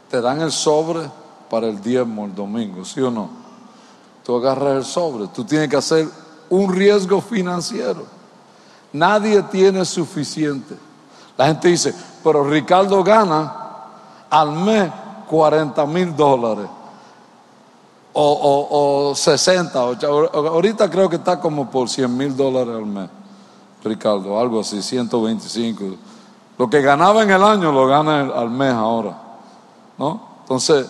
Te dan el sobre para el diezmo el domingo, ¿sí o no? Tú agarras el sobre, tú tienes que hacer un riesgo financiero. Nadie tiene suficiente. La gente dice, pero Ricardo gana al mes 40 mil dólares. O, o, 60, ahorita creo que está como por 100 mil dólares al mes. Ricardo, algo así, 125. Lo que ganaba en el año lo gana al mes ahora. ¿No? Entonces,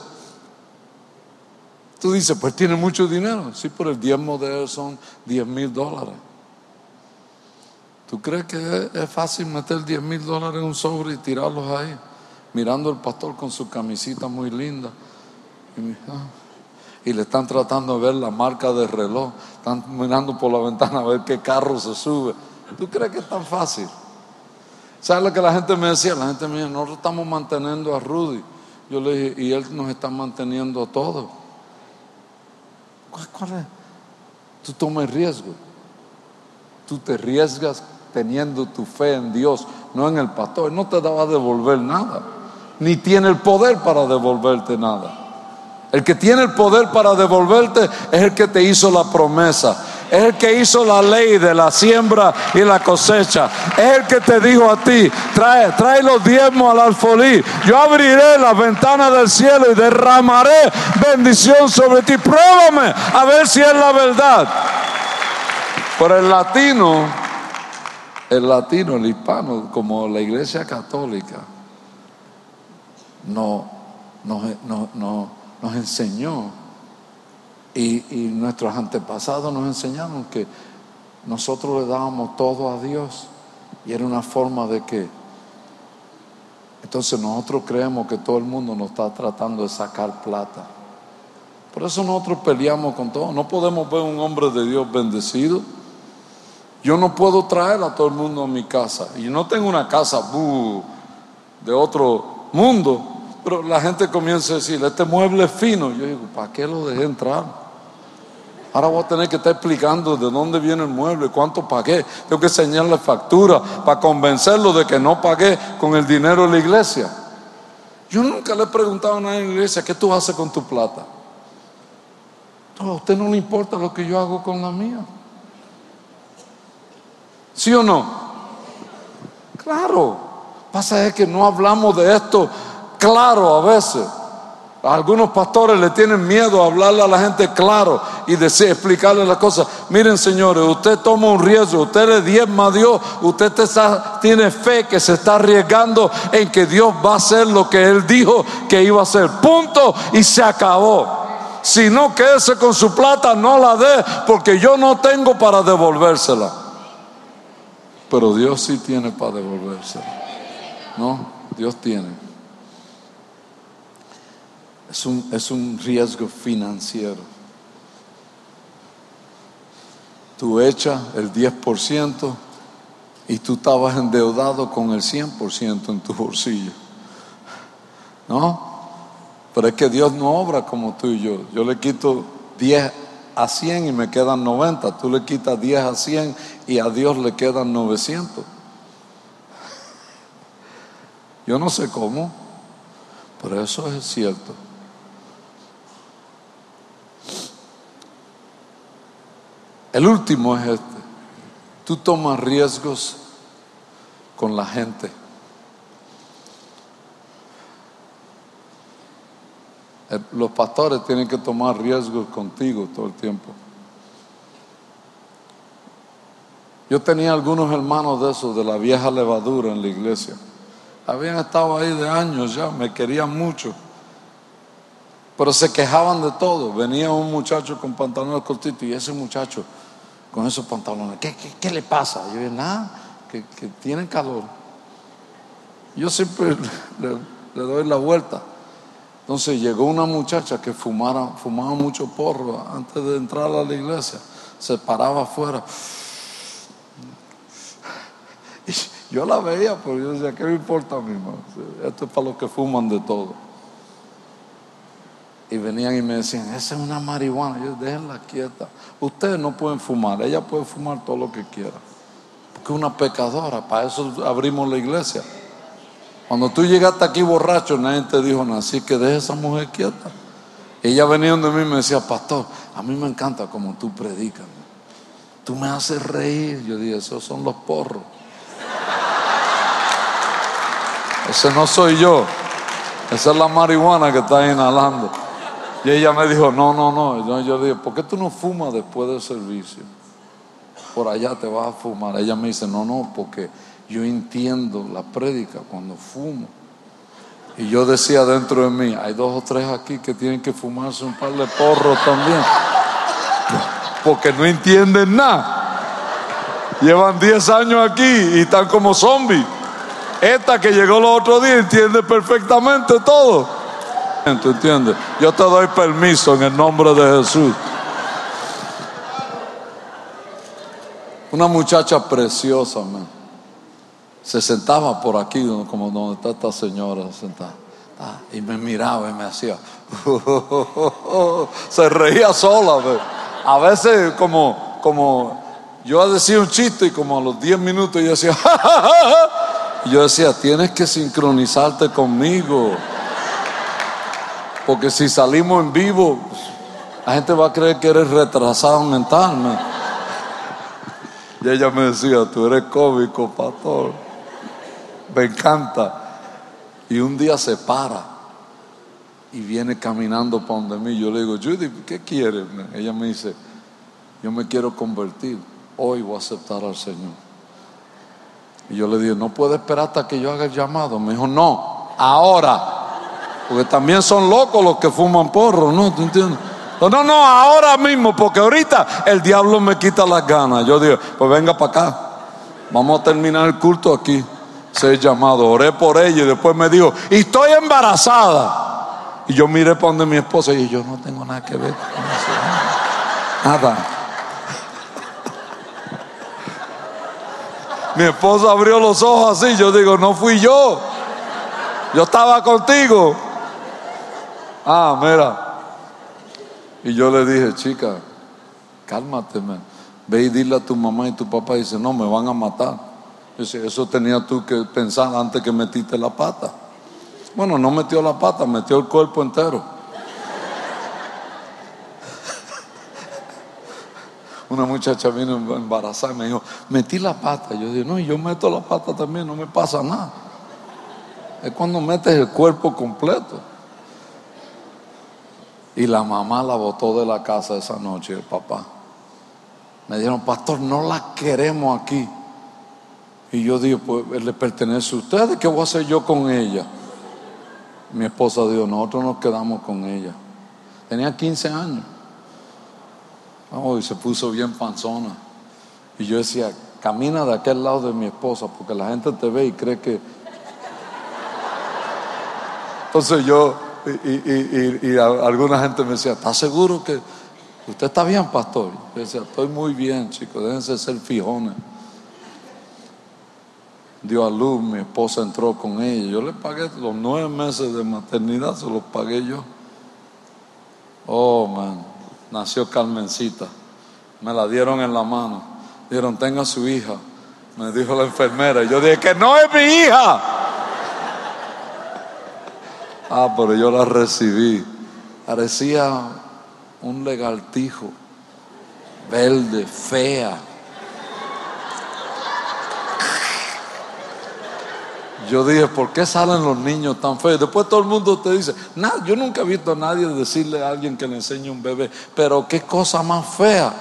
tú dices, pues tiene mucho dinero. Sí, por el diezmo de él son 10 mil dólares. ¿Tú crees que es fácil meter 10 mil dólares en un sobre y tirarlos ahí? Mirando al pastor con su camisita muy linda. Y, ah, y le están tratando de ver la marca del reloj. Están mirando por la ventana a ver qué carro se sube. ¿Tú crees que es tan fácil? ¿Sabes lo que la gente me decía? La gente me decía, nosotros estamos manteniendo a Rudy. Yo le dije, y él nos está manteniendo a todos. ¿Cuál, es? Tú tomas riesgo. Tú te arriesgas teniendo tu fe en Dios, no en el pastor. Él no te va a devolver nada. Ni tiene el poder para devolverte nada. El que tiene el poder para devolverte es el que te hizo la promesa es el que hizo la ley de la siembra y la cosecha. Es el que te dijo a ti, trae, trae los diezmos al alfolí. Yo abriré las ventanas del cielo y derramaré bendición sobre ti. Pruébame a ver si es la verdad. Por el latino, el latino, el hispano, como la iglesia católica, no, nos enseñó y, nuestros antepasados nos enseñaron que nosotros le dábamos todo a Dios y era una forma de que. Entonces nosotros creemos que todo el mundo nos está tratando de sacar plata. Por eso nosotros peleamos con todo. No podemos ver un hombre de Dios bendecido. Yo no puedo traer a todo el mundo a mi casa. Y no tengo una casa de otro mundo. Pero la gente comienza a decir, este mueble es fino. Yo digo, ¿para qué lo dejé entrar? Ahora voy a tener que estar explicando de dónde viene el mueble, cuánto pagué. Tengo que enseñarle factura para convencerlo de que no pagué con el dinero de la iglesia. Yo nunca le he preguntado a nadie en la iglesia, ¿qué tú haces con tu plata? a usted no le importa lo que yo hago con la mía. ¿Sí o no? Claro. Pasa es que no hablamos de esto claro a veces. Algunos pastores le tienen miedo a hablarle a la gente claro y decir, explicarle las cosas. Miren, señores, usted toma un riesgo, usted le diezma a Dios, usted tiene fe que se está arriesgando en que Dios va a hacer lo que Él dijo que iba a hacer. Punto y se acabó. Si no, quédese con su plata, no la dé, porque yo no tengo para devolvérsela. Pero Dios sí tiene para devolvérsela. No, Dios tiene. Es un, es un riesgo financiero. Tú echas el 10% y tú estabas endeudado con el 100% en tu bolsillo. ¿No? Pero es que Dios no obra como tú y yo. Yo le quito 10 a 100 y me quedan 90. Tú le quitas 10 a 100 y a Dios le quedan 900. Yo no sé cómo, pero eso es cierto. El último es este. Tú tomas riesgos con la gente. Eh, Los pastores tienen que tomar riesgos contigo todo el tiempo. Yo tenía algunos hermanos de esos, de la vieja levadura en la iglesia. Habían estado ahí de años ya, me querían mucho. Pero se quejaban de todo. Venía un muchacho con pantalones cortitos y ese muchacho con esos pantalones, ¿qué, le pasa? Yo dije, nada, que, que tiene calor. Yo siempre le, doy la vuelta. Entonces llegó una muchacha que fumara, fumaba mucho porro antes de entrar a la iglesia. Se paraba afuera. Y yo la veía, pero yo decía, ¿qué me importa a mí? Esto es para los que fuman de todo. Y venían y me decían, esa es una marihuana. Yo, déjenla quieta. Ustedes no pueden fumar, ella puede fumar todo lo que quiera. Porque es una pecadora, para eso abrimos la iglesia. Cuando tú llegaste aquí borracho, nadie te dijo nada, así que deja esa mujer quieta. Ella venía donde mí y me decía, pastor, a mí me encanta como tú predicas. Tú me haces reír. Yo dije, esos son los porros. Ese no soy yo. Esa es la marihuana que está inhalando. Y ella me dijo, no, no, no. Yo, yo dije, ¿por qué tú no fumas después del servicio? Por allá te vas a fumar. Ella me dice, no, no, porque yo entiendo la prédica cuando fumo. Y yo decía dentro de mí, hay dos o tres aquí que tienen que fumarse un par de porros también. Porque no entienden nada. Llevan 10 años aquí y están como zombies. Esta que llegó los otros días entiende perfectamente todo. ¿Tú? Yo te doy permiso en el nombre de Jesús. Una muchacha preciosa. Se sentaba por aquí, como donde está esta señora sentada. Ah, Y me miraba y me hacía. Se reía sola. A veces, como, como yo decía un chiste y como a los 10 minutos yo decía. Y yo decía, tienes que sincronizarte conmigo. Porque si salimos en vivo, la gente va a creer que eres retrasado mental. man. Y ella me decía, tú eres cómico, pastor. Me encanta. Y un día se para y viene caminando para donde mí. Yo le digo, Judy, ¿qué quieres? Ella me dice, yo me quiero convertir. Hoy voy a aceptar al Señor. Y yo le dije, no puede esperar hasta que yo haga el llamado. Me dijo, no, ahora. Porque también son locos los que fuman porro, ¿no? ¿Tú entiendes? No, no, no, ahora mismo, porque ahorita el diablo me quita las ganas. Yo digo, pues venga para acá. Vamos a terminar el culto aquí. Se llamado, oré por ella y después me dijo, y estoy embarazada. Y yo miré para donde mi esposa y yo no tengo nada que ver con eso. Nada. Mi esposa abrió los ojos así. Yo digo, no fui yo. Yo estaba contigo. Ah, mira. Y yo le dije, chica, cálmate. Ve y dile a tu mamá y tu papá. Y dice, no, me van a matar. Dice, eso tenía tú que pensar antes que metiste la pata. Bueno, no metió la pata, metió el cuerpo entero. Una muchacha vino embarazada y me dijo, metí la pata. Yo dije, no, yo meto la pata también, no me pasa nada. Es cuando metes el cuerpo completo. Y la mamá la botó de la casa esa noche, el papá. Me dijeron, pastor, no la queremos aquí. Y yo digo, pues le pertenece a ustedes, ¿qué voy a hacer yo con ella? Mi esposa dijo, nosotros nos quedamos con ella. Tenía 15 años. Oh, y se puso bien panzona. Y yo decía, camina de aquel lado de mi esposa, porque la gente te ve y cree que. Entonces yo, y, y- y- y alguna gente me decía, ¿estás seguro que usted está bien, pastor? Yo decía, estoy muy bien, chicos, déjense ser fijones. Dio a luz, mi esposa entró con ella. Yo le pagué los nueve meses de maternidad, se los pagué yo. Oh, man, nació Carmencita. Me la dieron en la mano. Dieron, tenga su hija. Me dijo la enfermera. Y yo dije, que no es mi hija. Ah, pero yo la recibí. Parecía un legaltijo. verde, fea. Yo dije, ¿por qué salen los niños tan feos? Después todo el mundo te dice, nada, yo nunca he visto a nadie decirle a alguien que le enseñe un bebé, pero qué cosa más fea.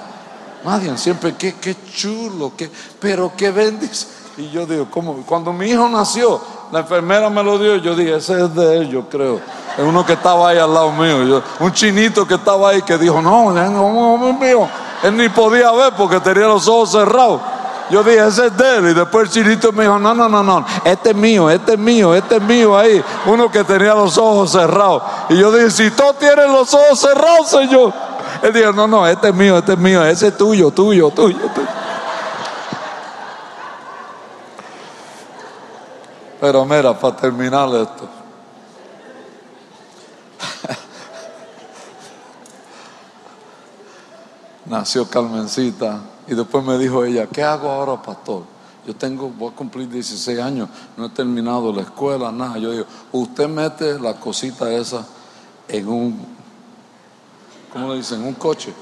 Nadie, siempre, qué, qué chulo, qué, pero qué bendice. Y yo digo, ¿cómo? Cuando mi hijo nació, la enfermera me lo dio, yo dije, ese es de él, yo creo. Es uno que estaba ahí al lado mío. un chinito que estaba ahí que dijo, no, no, no, mío. Él ni podía ver porque tenía los ojos cerrados. Yo dije, ese es de él. Y después el chinito me dijo, no, no, no, no, este es mío, este es mío, este es mío ahí. Uno que tenía los ojos cerrados. Y yo dije, si tú tienes los ojos cerrados, Señor. Él dijo, no, no, este es mío, este es mío, ese es tuyo, tuyo, tuyo, tuyo. Pero mira, para terminar esto. Nació Carmencita y después me dijo ella, ¿qué hago ahora, pastor? Yo tengo, voy a cumplir 16 años, no he terminado la escuela, nada. Yo digo, usted mete la cosita esa en un, ¿cómo le dicen? Un coche.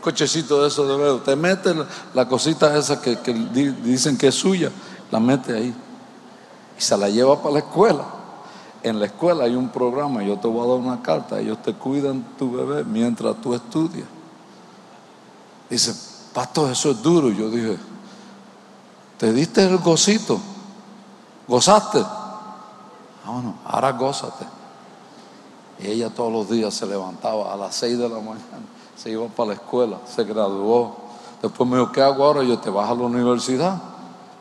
Cochecito de eso de ver. Usted mete la, cosita esa que, que dicen que es suya, la mete ahí. Y se la lleva para la escuela. En la escuela hay un programa, yo te voy a dar una carta, ellos te cuidan tu bebé mientras tú estudias. Dice, pastor, eso es duro. Yo dije, ¿te diste el gocito? ¿Gozaste? Ah, bueno, ahora gózate. Y ella todos los días se levantaba a las 6 de la mañana, se iba para la escuela, se graduó. Después me dijo, ¿qué hago ahora? Yo te vas a la universidad.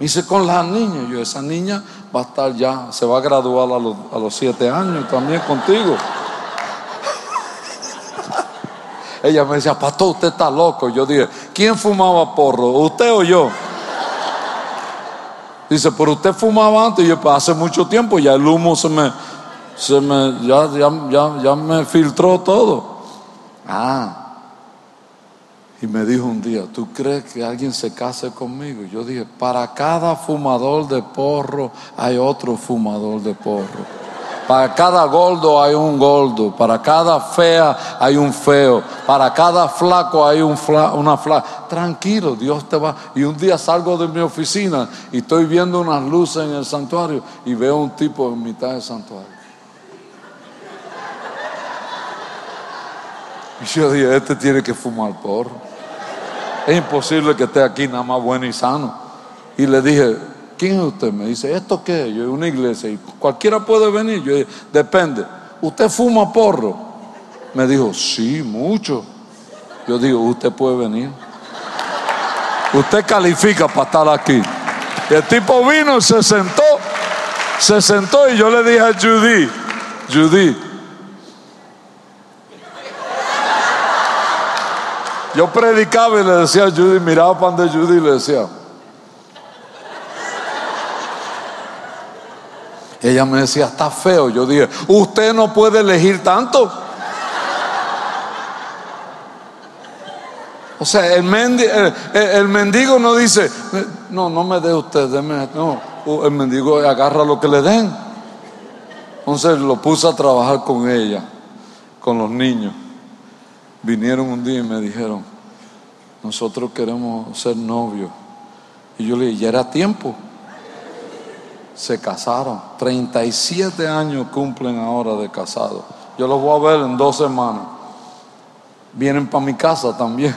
Dice, con las niñas. Yo, esa niña va a estar ya, se va a graduar a los, a los siete años también contigo. Ella me decía, pastor, usted está loco. Yo dije, ¿quién fumaba porro? ¿Usted o yo? Dice, pero usted fumaba antes. Y yo, pues hace mucho tiempo ya el humo se me, se me, ya, ya, ya, ya me filtró todo. Ah. Y me dijo un día, ¿tú crees que alguien se case conmigo? Yo dije, para cada fumador de porro hay otro fumador de porro. Para cada gordo hay un gordo, para cada fea hay un feo, para cada flaco hay un una flaca. Tranquilo, Dios te va. Y un día salgo de mi oficina y estoy viendo unas luces en el santuario y veo un tipo en mitad del santuario. Y yo dije, este tiene que fumar porro. Es imposible que esté aquí nada más bueno y sano. Y le dije, ¿quién es usted? Me dice, ¿esto qué es? Yo, una iglesia. Y cualquiera puede venir. Yo, depende. ¿Usted fuma porro? Me dijo, sí, mucho. Yo digo, usted puede venir. Usted califica para estar aquí. El tipo vino se sentó. Se sentó y yo le dije a Judy, Judy, yo predicaba y le decía a Judy, miraba para donde Judy y le decía, Ella me decía, está feo. Yo dije, usted no puede elegir tanto. O sea, el, mendigo, no dice, no, no me dé usted, deme. No, el mendigo agarra lo que le den. Entonces lo puse a trabajar con ella, con los niños. Vinieron un día y me dijeron, nosotros queremos ser novios. Y yo le dije, ya era tiempo se casaron. 37 años cumplen ahora de casado. Yo los voy a ver en dos semanas. Vienen para mi casa también,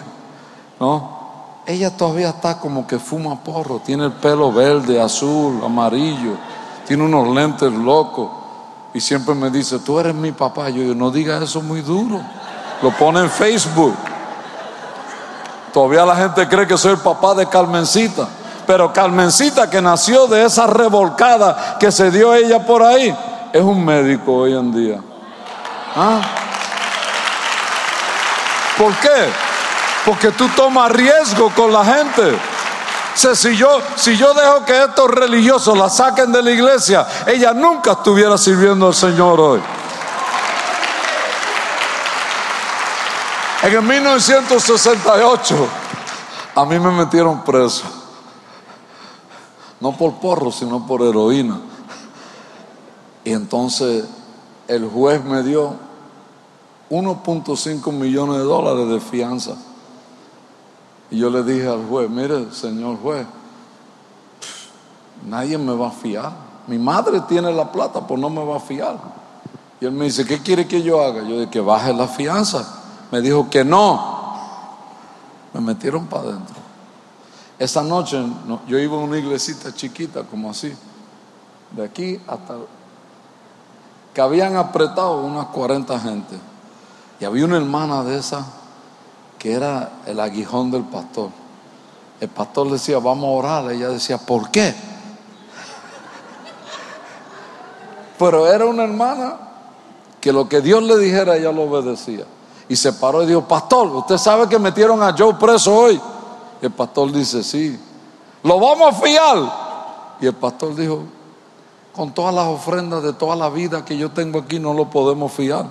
¿no? Ella todavía está como que fuma porro, tiene el pelo verde, azul, amarillo, tiene unos lentes locos y siempre me dice, tú eres mi papá. Yo digo, no diga eso muy duro. Lo pone en Facebook. Todavía la gente cree que soy el papá de Carmencita. Pero Carmencita, que nació de esa revolcada que se dio ella por ahí, es un médico hoy en día. ¿Ah? ¿Por qué? Porque tú tomas riesgo con la gente. si, yo, si yo dejo que estos religiosos la saquen de la iglesia, ella nunca estuviera sirviendo al Señor hoy. En el 1968 a mí me metieron preso no por porro, sino por heroína. Y entonces el juez me dio 1.5 millones de dólares de fianza. Y yo le dije al juez, mire, señor juez, nadie me va a fiar. Mi madre tiene la plata, pues no me va a fiar. Y él me dice, ¿qué quiere que yo haga? Yo dije, que baje la fianza. Me dijo que no. Me metieron para adentro. Esa noche yo iba a una iglesita chiquita, como así, de aquí hasta que habían apretado unas 40 gente. Y había una hermana de esa que era el aguijón del pastor. El pastor decía, vamos a orar. Ella decía, ¿por qué? Pero era una hermana que lo que Dios le dijera, ella lo obedecía. Y se paró y dijo, pastor, usted sabe que metieron a Joe preso hoy. Y el pastor dice, sí, lo vamos a fiar. Y el pastor dijo, con todas las ofrendas de toda la vida que yo tengo aquí, no lo podemos fiar.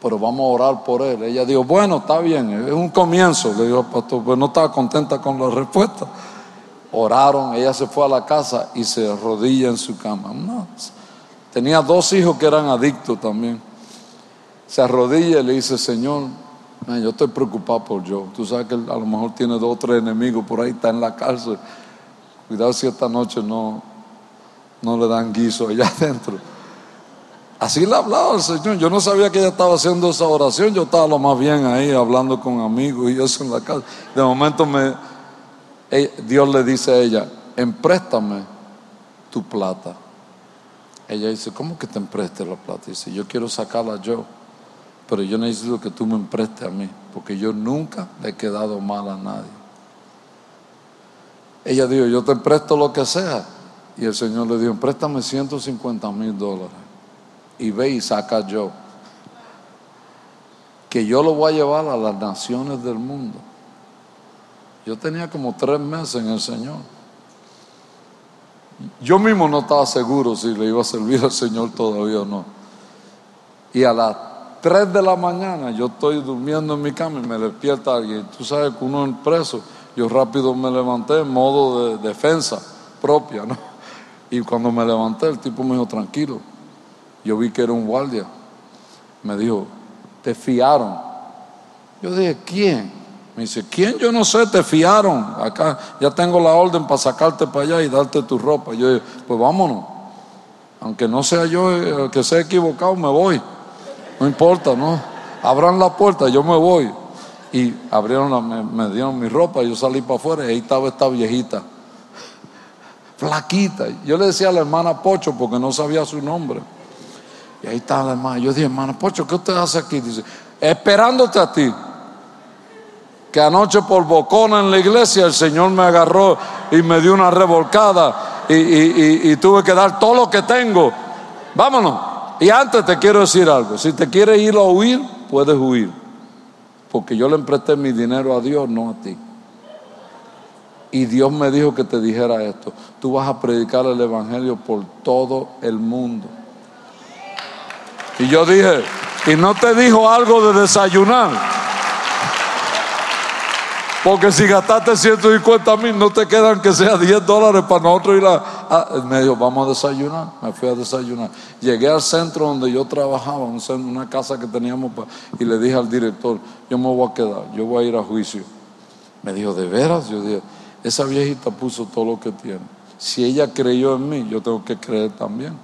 Pero vamos a orar por él. Ella dijo, bueno, está bien, es un comienzo. Le dijo al pastor, pues no estaba contenta con la respuesta. Oraron, ella se fue a la casa y se arrodilla en su cama. Tenía dos hijos que eran adictos también. Se arrodilla y le dice, Señor, yo estoy preocupado por yo. Tú sabes que a lo mejor tiene dos o tres enemigos por ahí, está en la cárcel. Cuidado si esta noche no, no le dan guiso allá adentro. Así le hablaba al Señor. Yo no sabía que ella estaba haciendo esa oración. Yo estaba lo más bien ahí hablando con amigos y eso en la casa. De momento me, Dios le dice a ella, empréstame tu plata. Ella dice, ¿cómo que te empreste la plata? Dice, yo quiero sacarla yo, pero yo necesito que tú me emprestes a mí, porque yo nunca le he quedado mal a nadie. Ella dijo, yo te presto lo que sea. Y el Señor le dijo, préstame 150 mil dólares y ve y saca yo. Que yo lo voy a llevar a las naciones del mundo. Yo tenía como tres meses en el Señor. Yo mismo no estaba seguro si le iba a servir al Señor todavía o no. Y a las 3 de la mañana yo estoy durmiendo en mi cama y me despierta alguien. Tú sabes que uno es preso. Yo rápido me levanté en modo de defensa propia, ¿no? Y cuando me levanté, el tipo me dijo, tranquilo. Yo vi que era un guardia. Me dijo, te fiaron. Yo dije, ¿quién? Me dice, ¿quién? Yo no sé, te fiaron. Acá ya tengo la orden para sacarte para allá y darte tu ropa. Yo dije, pues vámonos. Aunque no sea yo el que sea equivocado, me voy. No importa, ¿no? Abran la puerta, yo me voy. Y abrieron la, me, dieron mi ropa, yo salí para afuera y ahí estaba esta viejita. Flaquita. Yo le decía a la hermana Pocho porque no sabía su nombre. Y ahí estaba la hermana. Yo dije, hermana Pocho, ¿qué usted hace aquí? Dice, esperándote a ti que anoche por bocona en la iglesia el Señor me agarró y me dio una revolcada y, tuve que dar todo lo que tengo. Vámonos. Y antes te quiero decir algo, si te quieres ir a huir, puedes huir, porque yo le empresté mi dinero a Dios, no a ti. Y Dios me dijo que te dijera esto, tú vas a predicar el Evangelio por todo el mundo. Y yo dije, y no te dijo algo de desayunar. Porque si gastaste 150 mil, no te quedan que sea 10 dólares para nosotros ir a, Me dijo, vamos a desayunar. Me fui a desayunar. Llegué al centro donde yo trabajaba, una casa que teníamos, y le dije al director, yo me voy a quedar, yo voy a ir a juicio. Me dijo, ¿de veras? Yo dije, esa viejita puso todo lo que tiene. Si ella creyó en mí, yo tengo que creer también.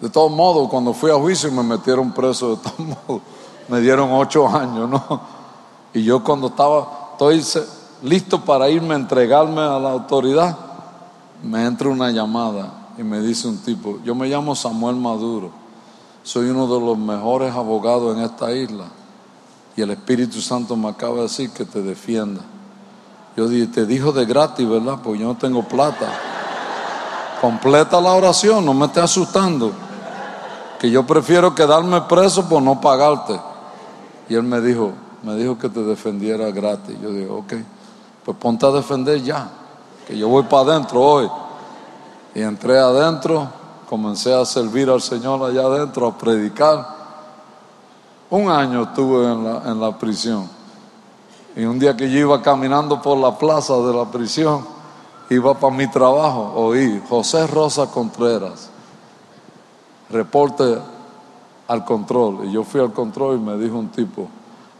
De todos modos, cuando fui a juicio me metieron preso de todos modos. Me dieron ocho años, ¿no? Y yo cuando estaba, estoy listo para irme a entregarme a la autoridad, me entra una llamada y me dice un tipo, yo me llamo Samuel Maduro, soy uno de los mejores abogados en esta isla y el Espíritu Santo me acaba de decir que te defienda. Yo dije, te dijo de gratis, ¿verdad? Porque yo no tengo plata. Completa la oración, no me estés asustando que yo prefiero quedarme preso por no pagarte. Y él me dijo, me dijo que te defendiera gratis. Yo digo, ok, pues ponte a defender ya, que yo voy para adentro hoy. Y entré adentro, comencé a servir al Señor allá adentro, a predicar. Un año estuve en la, en la prisión. Y un día que yo iba caminando por la plaza de la prisión, iba para mi trabajo, oí José Rosa Contreras reporte al control. Y yo fui al control y me dijo un tipo,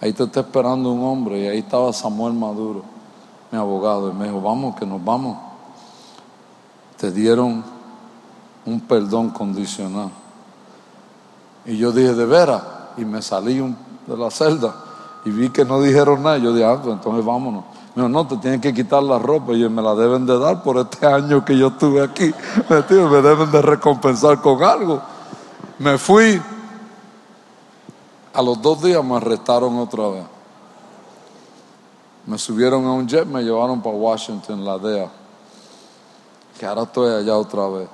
ahí te está esperando un hombre. Y ahí estaba Samuel Maduro, mi abogado. Y me dijo, vamos, que nos vamos. Te dieron un perdón condicional. Y yo dije, de veras. Y me salí de la celda y vi que no dijeron nada. Yo dije, ah, pues entonces vámonos. Me dijo, no, te tienen que quitar la ropa y me la deben de dar por este año que yo estuve aquí. Me, me deben de recompensar con algo. Me fui. A los dos días me arrestaron otra vez. Me subieron a un jet, me llevaron para Washington, la DEA. Que ahora estoy allá otra vez.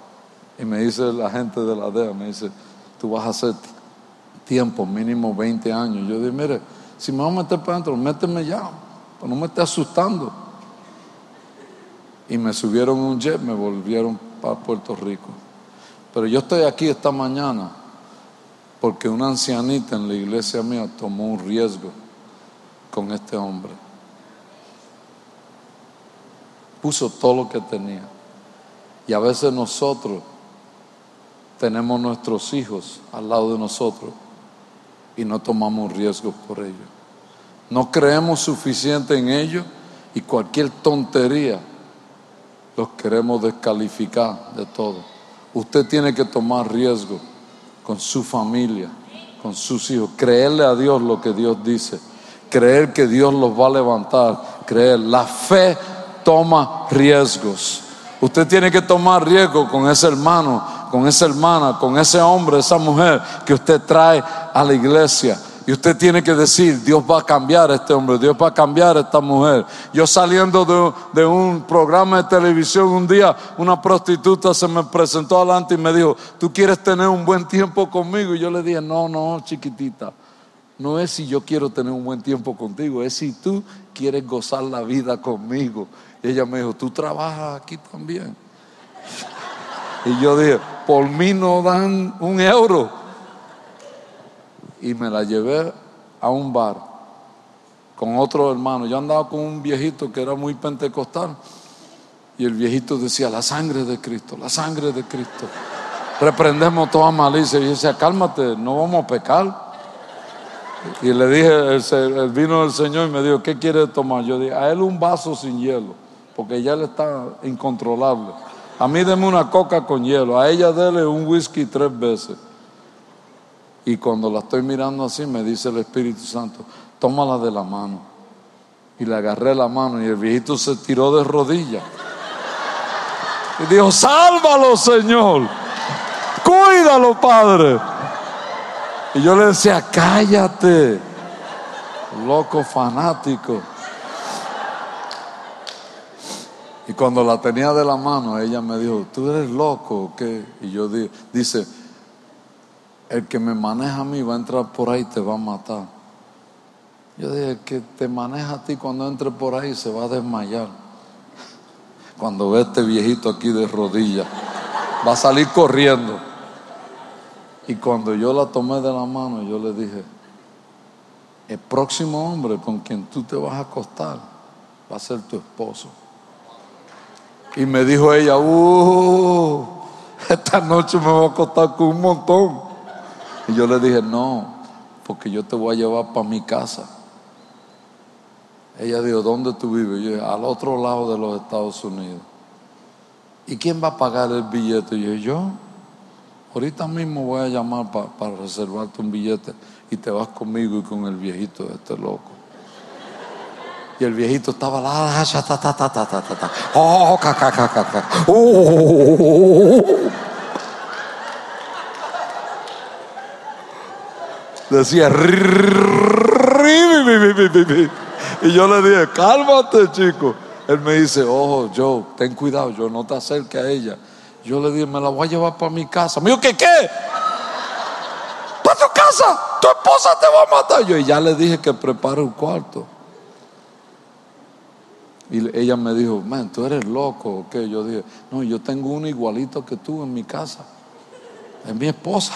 Y me dice la gente de la DEA, me dice, tú vas a hacer tiempo, mínimo 20 años. Yo dije, mire, si me voy a meter para adentro, méteme ya, pues no me esté asustando. Y me subieron un jet, me volvieron para Puerto Rico. Pero yo estoy aquí esta mañana porque una ancianita en la iglesia mía tomó un riesgo con este hombre. Puso todo lo que tenía. Y a veces nosotros tenemos nuestros hijos al lado de nosotros y no tomamos riesgos por ellos. No creemos suficiente en ellos y cualquier tontería los queremos descalificar de todo. Usted tiene que tomar riesgo con su familia, con sus hijos, creerle a Dios lo que Dios dice, creer que Dios los va a levantar, creer. La fe toma riesgos. Usted tiene que tomar riesgo con ese hermano, con esa hermana, con ese hombre, esa mujer que usted trae a la iglesia. Y usted tiene que decir, Dios va a cambiar a este hombre, Dios va a cambiar a esta mujer. Yo saliendo de, un programa de televisión un día, una prostituta se me presentó adelante y me dijo, ¿tú quieres tener un buen tiempo conmigo? Y yo le dije, no, no, chiquitita. No es si yo quiero tener un buen tiempo contigo, es si tú quieres gozar la vida conmigo. Y ella me dijo, ¿tú trabajas aquí también? Y yo dije, por mí no dan un euro. Y me la llevé a un bar con otro hermano. Yo andaba con un viejito que era muy pentecostal. Y el viejito decía, la sangre de Cristo, la sangre de Cristo. Reprendemos toda malicia. Y yo decía, cálmate, no vamos a pecar. Y le dije, el, vino del Señor y me dijo, ¿qué quiere tomar? Yo dije, a él un vaso sin hielo, porque ya él está incontrolable. A mí deme una coca con hielo, a ella dele un whisky tres veces. Y cuando la estoy mirando así, me dice el Espíritu Santo, tómala de la mano. Y le agarré la mano y el viejito se tiró de rodillas. Y dijo, sálvalo, Señor. Cuídalo, Padre. Y yo le decía, cállate, loco fanático. Y cuando la tenía de la mano, ella me dijo, ¿tú eres loco o qué? Y yo di, dice, el que me maneja a mí va a entrar por ahí y te va a matar. Yo dije, el que te maneja a ti cuando entre por ahí se va a desmayar. Cuando ve este viejito aquí de rodillas, va a salir corriendo. Y cuando yo la tomé de la mano, yo le dije, el próximo hombre con quien tú te vas a acostar va a ser tu esposo. Y me dijo ella, uh, esta noche me voy a acostar con un montón. Y yo le dije, no, porque yo te voy a llevar para mi casa. Ella dijo, ¿dónde tú vives? yo dije, al otro lado de los Estados Unidos. ¿Y quién va a pagar el billete? Yo, yo. Ahorita mismo voy a llamar para reservarte un billete y te vas conmigo y con el viejito de este loco. Y el viejito estaba la ta ta ta ta ta ta Oh, ca, ca, ca, ca, Decía y yo le dije, cálmate, chico. Él me dice, ojo, Joe, ten cuidado, yo no te acerques a ella. Yo le dije, me la voy a llevar para mi casa. Me dijo, ¿qué qué? ¿Para tu casa? Tu esposa te va a matar. Yo y ya le dije que prepare un cuarto. Y ella me dijo, man, tú eres loco qué. Yo dije, no, yo tengo uno igualito que tú en mi casa. Es mi esposa.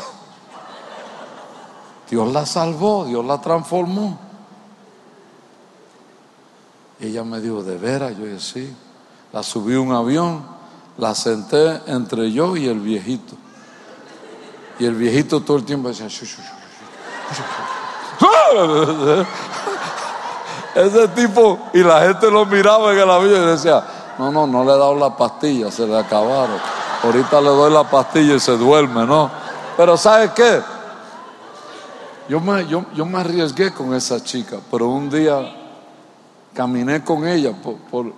Dios la salvó, Dios la transformó. Y ella me dijo, ¿de veras? Yo dije, sí. La subí a un avión, la senté entre yo y el viejito. Y el viejito todo el tiempo decía, "Shu, shu, shu, shu, shu". ese tipo, y la gente lo miraba en el avión y decía, no, no, no le he dado la pastilla, se le acabaron. Ahorita le doy la pastilla y se duerme, ¿no? Pero ¿sabes qué? Yo me, yo, yo me arriesgué con esa chica, pero un día caminé con ella por,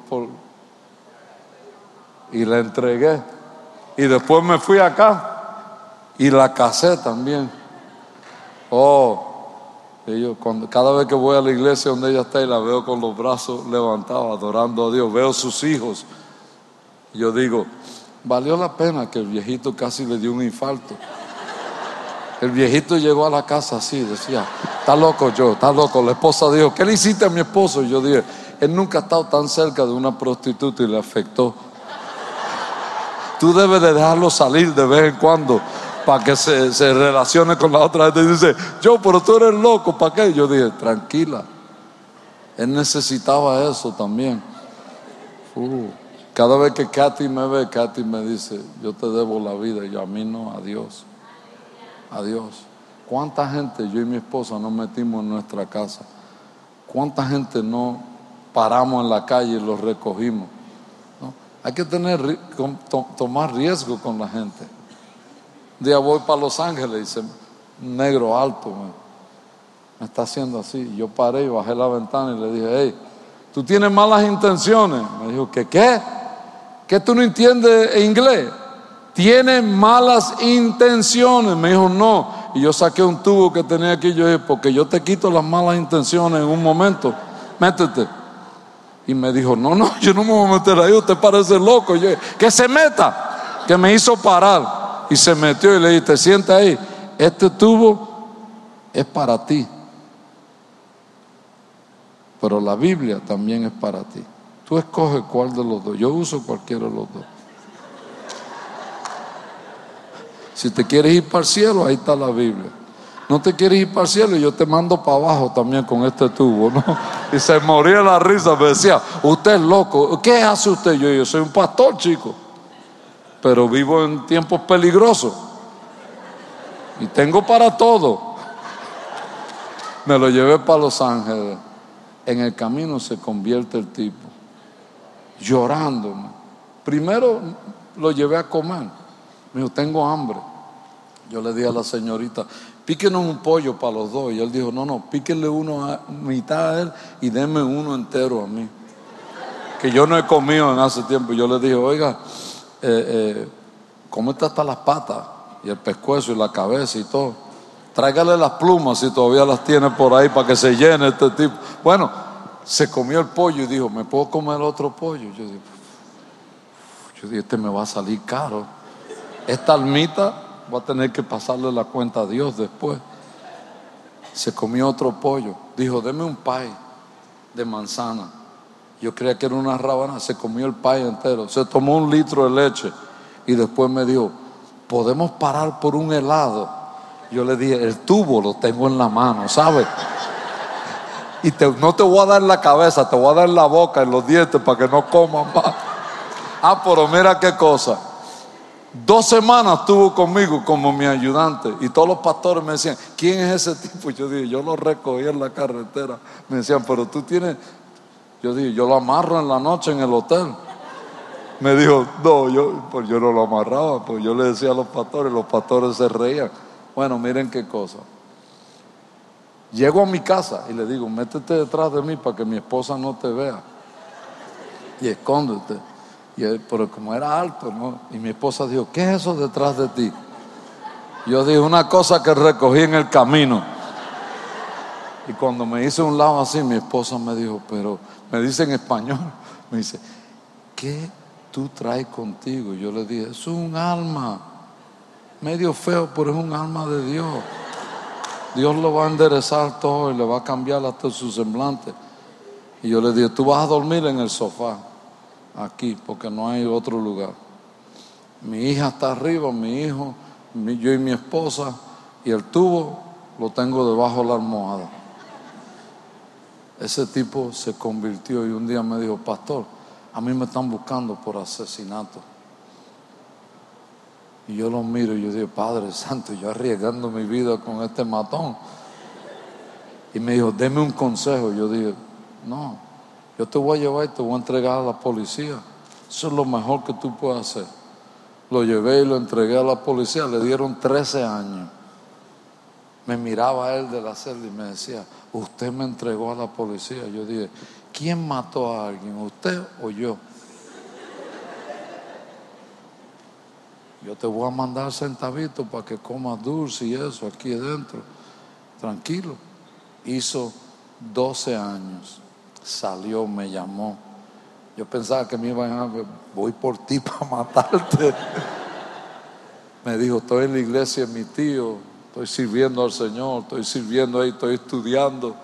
y la entregué. Y después me fui acá y la casé también. Oh, cuando, cada vez que voy a la iglesia donde ella está y la veo con los brazos levantados, adorando a Dios, veo sus hijos. Yo digo, valió la pena que el viejito casi le dio un infarto. El viejito llegó a la casa así, decía, está loco yo, está loco. La esposa dijo, ¿qué le hiciste a mi esposo? Y yo dije, él nunca ha estado tan cerca de una prostituta y le afectó. Tú debes de dejarlo salir de vez en cuando para que se, relacione con la otra gente. Y dice, yo, pero tú eres loco, ¿para qué? Yo dije, tranquila. Él necesitaba eso también. Uh, cada vez que Katy me ve, Katy me dice, yo te debo la vida. Yo, a mí no, a Dios. A Dios. ¿Cuánta gente yo y mi esposa nos metimos en nuestra casa? ¿Cuánta gente no paramos en la calle y los recogimos? Hay que tener, tomar riesgo con la gente. Un día voy para Los Ángeles y un negro alto me, me está haciendo así. Yo paré y bajé la ventana y le dije, hey, tú tienes malas intenciones. Me dijo, ¿qué qué? ¿Que tú no entiendes inglés? Tiene malas intenciones. Me dijo, no. Y yo saqué un tubo que tenía aquí. Yo dije, porque yo te quito las malas intenciones en un momento. Métete. Y me dijo, no, no, yo no me voy a meter ahí. Usted parece loco. Yo, que se meta. Que me hizo parar. Y se metió y le dije, te sienta ahí. Este tubo es para ti. Pero la Biblia también es para ti. Tú escoges cuál de los dos. Yo uso cualquiera de los dos. Si te quieres ir para el cielo, ahí está la Biblia. No te quieres ir para el cielo, yo te mando para abajo también con este tubo, ¿no? Y se moría la risa, me decía, usted es loco, ¿qué hace usted? Yo, yo soy un pastor, chico, pero vivo en tiempos peligrosos y tengo para todo. Me lo llevé para Los Ángeles. En el camino se convierte el tipo, llorando. man. Primero lo llevé a comer. Me dijo, tengo hambre. Yo le dije a la señorita, píquenos un pollo para los dos. Y él dijo, no, no, píquenle uno a mitad a él y denme uno entero a mí. Que yo no he comido en hace tiempo. Yo le dije, oiga, eh, eh, ¿cómo está hasta las patas? Y el pescuezo y la cabeza y todo. Tráigale las plumas si todavía las tiene por ahí para que se llene este tipo. Bueno, se comió el pollo y dijo, ¿me puedo comer otro pollo? Yo dije, yo dije, este me va a salir caro. Esta almita va a tener que pasarle la cuenta a Dios después. Se comió otro pollo. Dijo, deme un pie de manzana. Yo creía que era una rabana. Se comió el pie entero. Se tomó un litro de leche. Y después me dijo, ¿podemos parar por un helado? Yo le dije, el tubo lo tengo en la mano, ¿sabes? Y te- no te voy a dar la cabeza, te voy a dar la boca y los dientes para que no coman más. Ah, pero mira qué cosa. Dos semanas estuvo conmigo como mi ayudante y todos los pastores me decían, ¿quién es ese tipo? Yo dije, yo lo recogí en la carretera. Me decían, pero tú tienes, yo dije, yo lo amarro en la noche en el hotel. Me dijo, no, yo, pues yo no lo amarraba, pues yo le decía a los pastores, los pastores se reían. Bueno, miren qué cosa. Llego a mi casa y le digo, métete detrás de mí para que mi esposa no te vea. Y escóndete. Pero como era alto, ¿no? Y mi esposa dijo, ¿qué es eso detrás de ti? Yo dije, una cosa que recogí en el camino. Y cuando me hice un lado así, mi esposa me dijo, pero me dice en español, me dice, ¿qué tú traes contigo? Yo le dije, es un alma, medio feo, pero es un alma de Dios. Dios lo va a enderezar todo y le va a cambiar hasta su semblante. Y yo le dije, tú vas a dormir en el sofá, aquí, porque no hay otro lugar. Mi hija está arriba, mi hijo, yo y mi esposa, y el tubo lo tengo debajo de la almohada. Ese tipo se convirtió y un día me dijo, pastor, a mí me están buscando por asesinato. Y yo lo miro y yo digo, Padre Santo, yo arriesgando mi vida con este matón. Y me dijo, deme un consejo. Yo dije, no, yo te voy a llevar y te voy a entregar a la policía. Eso es lo mejor que tú puedes hacer. Lo llevé y lo entregué a la policía. Le dieron 13 años. Me miraba él de la celda y me decía, usted me entregó a la policía. Yo dije, ¿quién mató a alguien? ¿Usted o yo? Yo te voy a mandar centavitos para que comas dulce y eso aquí adentro. Tranquilo. Hizo 12 años. Salió, me llamó. Yo pensaba que me iban a voy por ti para matarte. Me dijo, estoy en la iglesia de mi tío, estoy sirviendo al Señor, estoy sirviendo ahí, estoy estudiando.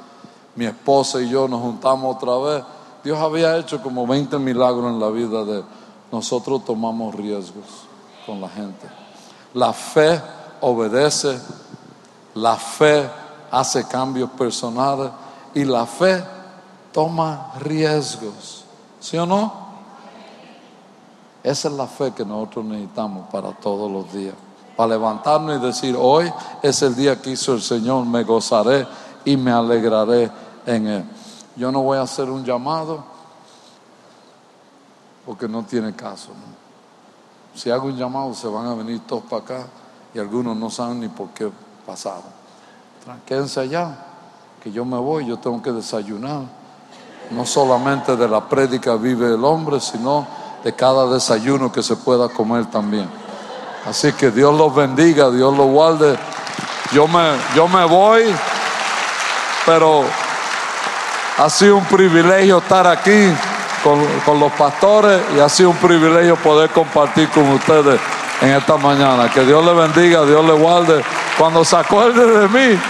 Mi esposa y yo nos juntamos otra vez. Dios había hecho como 20 milagros en la vida de nosotros tomamos riesgos con la gente. La fe obedece, la fe hace cambios personales y la fe toma riesgos. ¿Sí o no? Esa es la fe que nosotros necesitamos para todos los días. Para levantarnos y decir, hoy es el día que hizo el Señor, me gozaré y me alegraré en Él. Yo no voy a hacer un llamado porque no tiene caso. Si hago un llamado, se van a venir todos para acá y algunos no saben ni por qué pasaron. Quédense allá, que yo me voy, yo tengo que desayunar. No solamente de la prédica vive el hombre, sino de cada desayuno que se pueda comer también. Así que Dios los bendiga, Dios los guarde. Yo me, yo me voy, pero ha sido un privilegio estar aquí con, los pastores y ha sido un privilegio poder compartir con ustedes en esta mañana. Que Dios le bendiga, Dios le guarde. Cuando se acuerde de mí,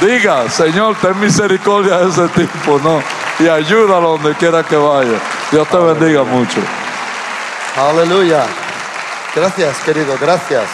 diga, Señor, ten misericordia de ese tipo, ¿no? Y ayúdalo donde quiera que vaya. Dios te bendiga mucho. Aleluya. Gracias, querido, gracias.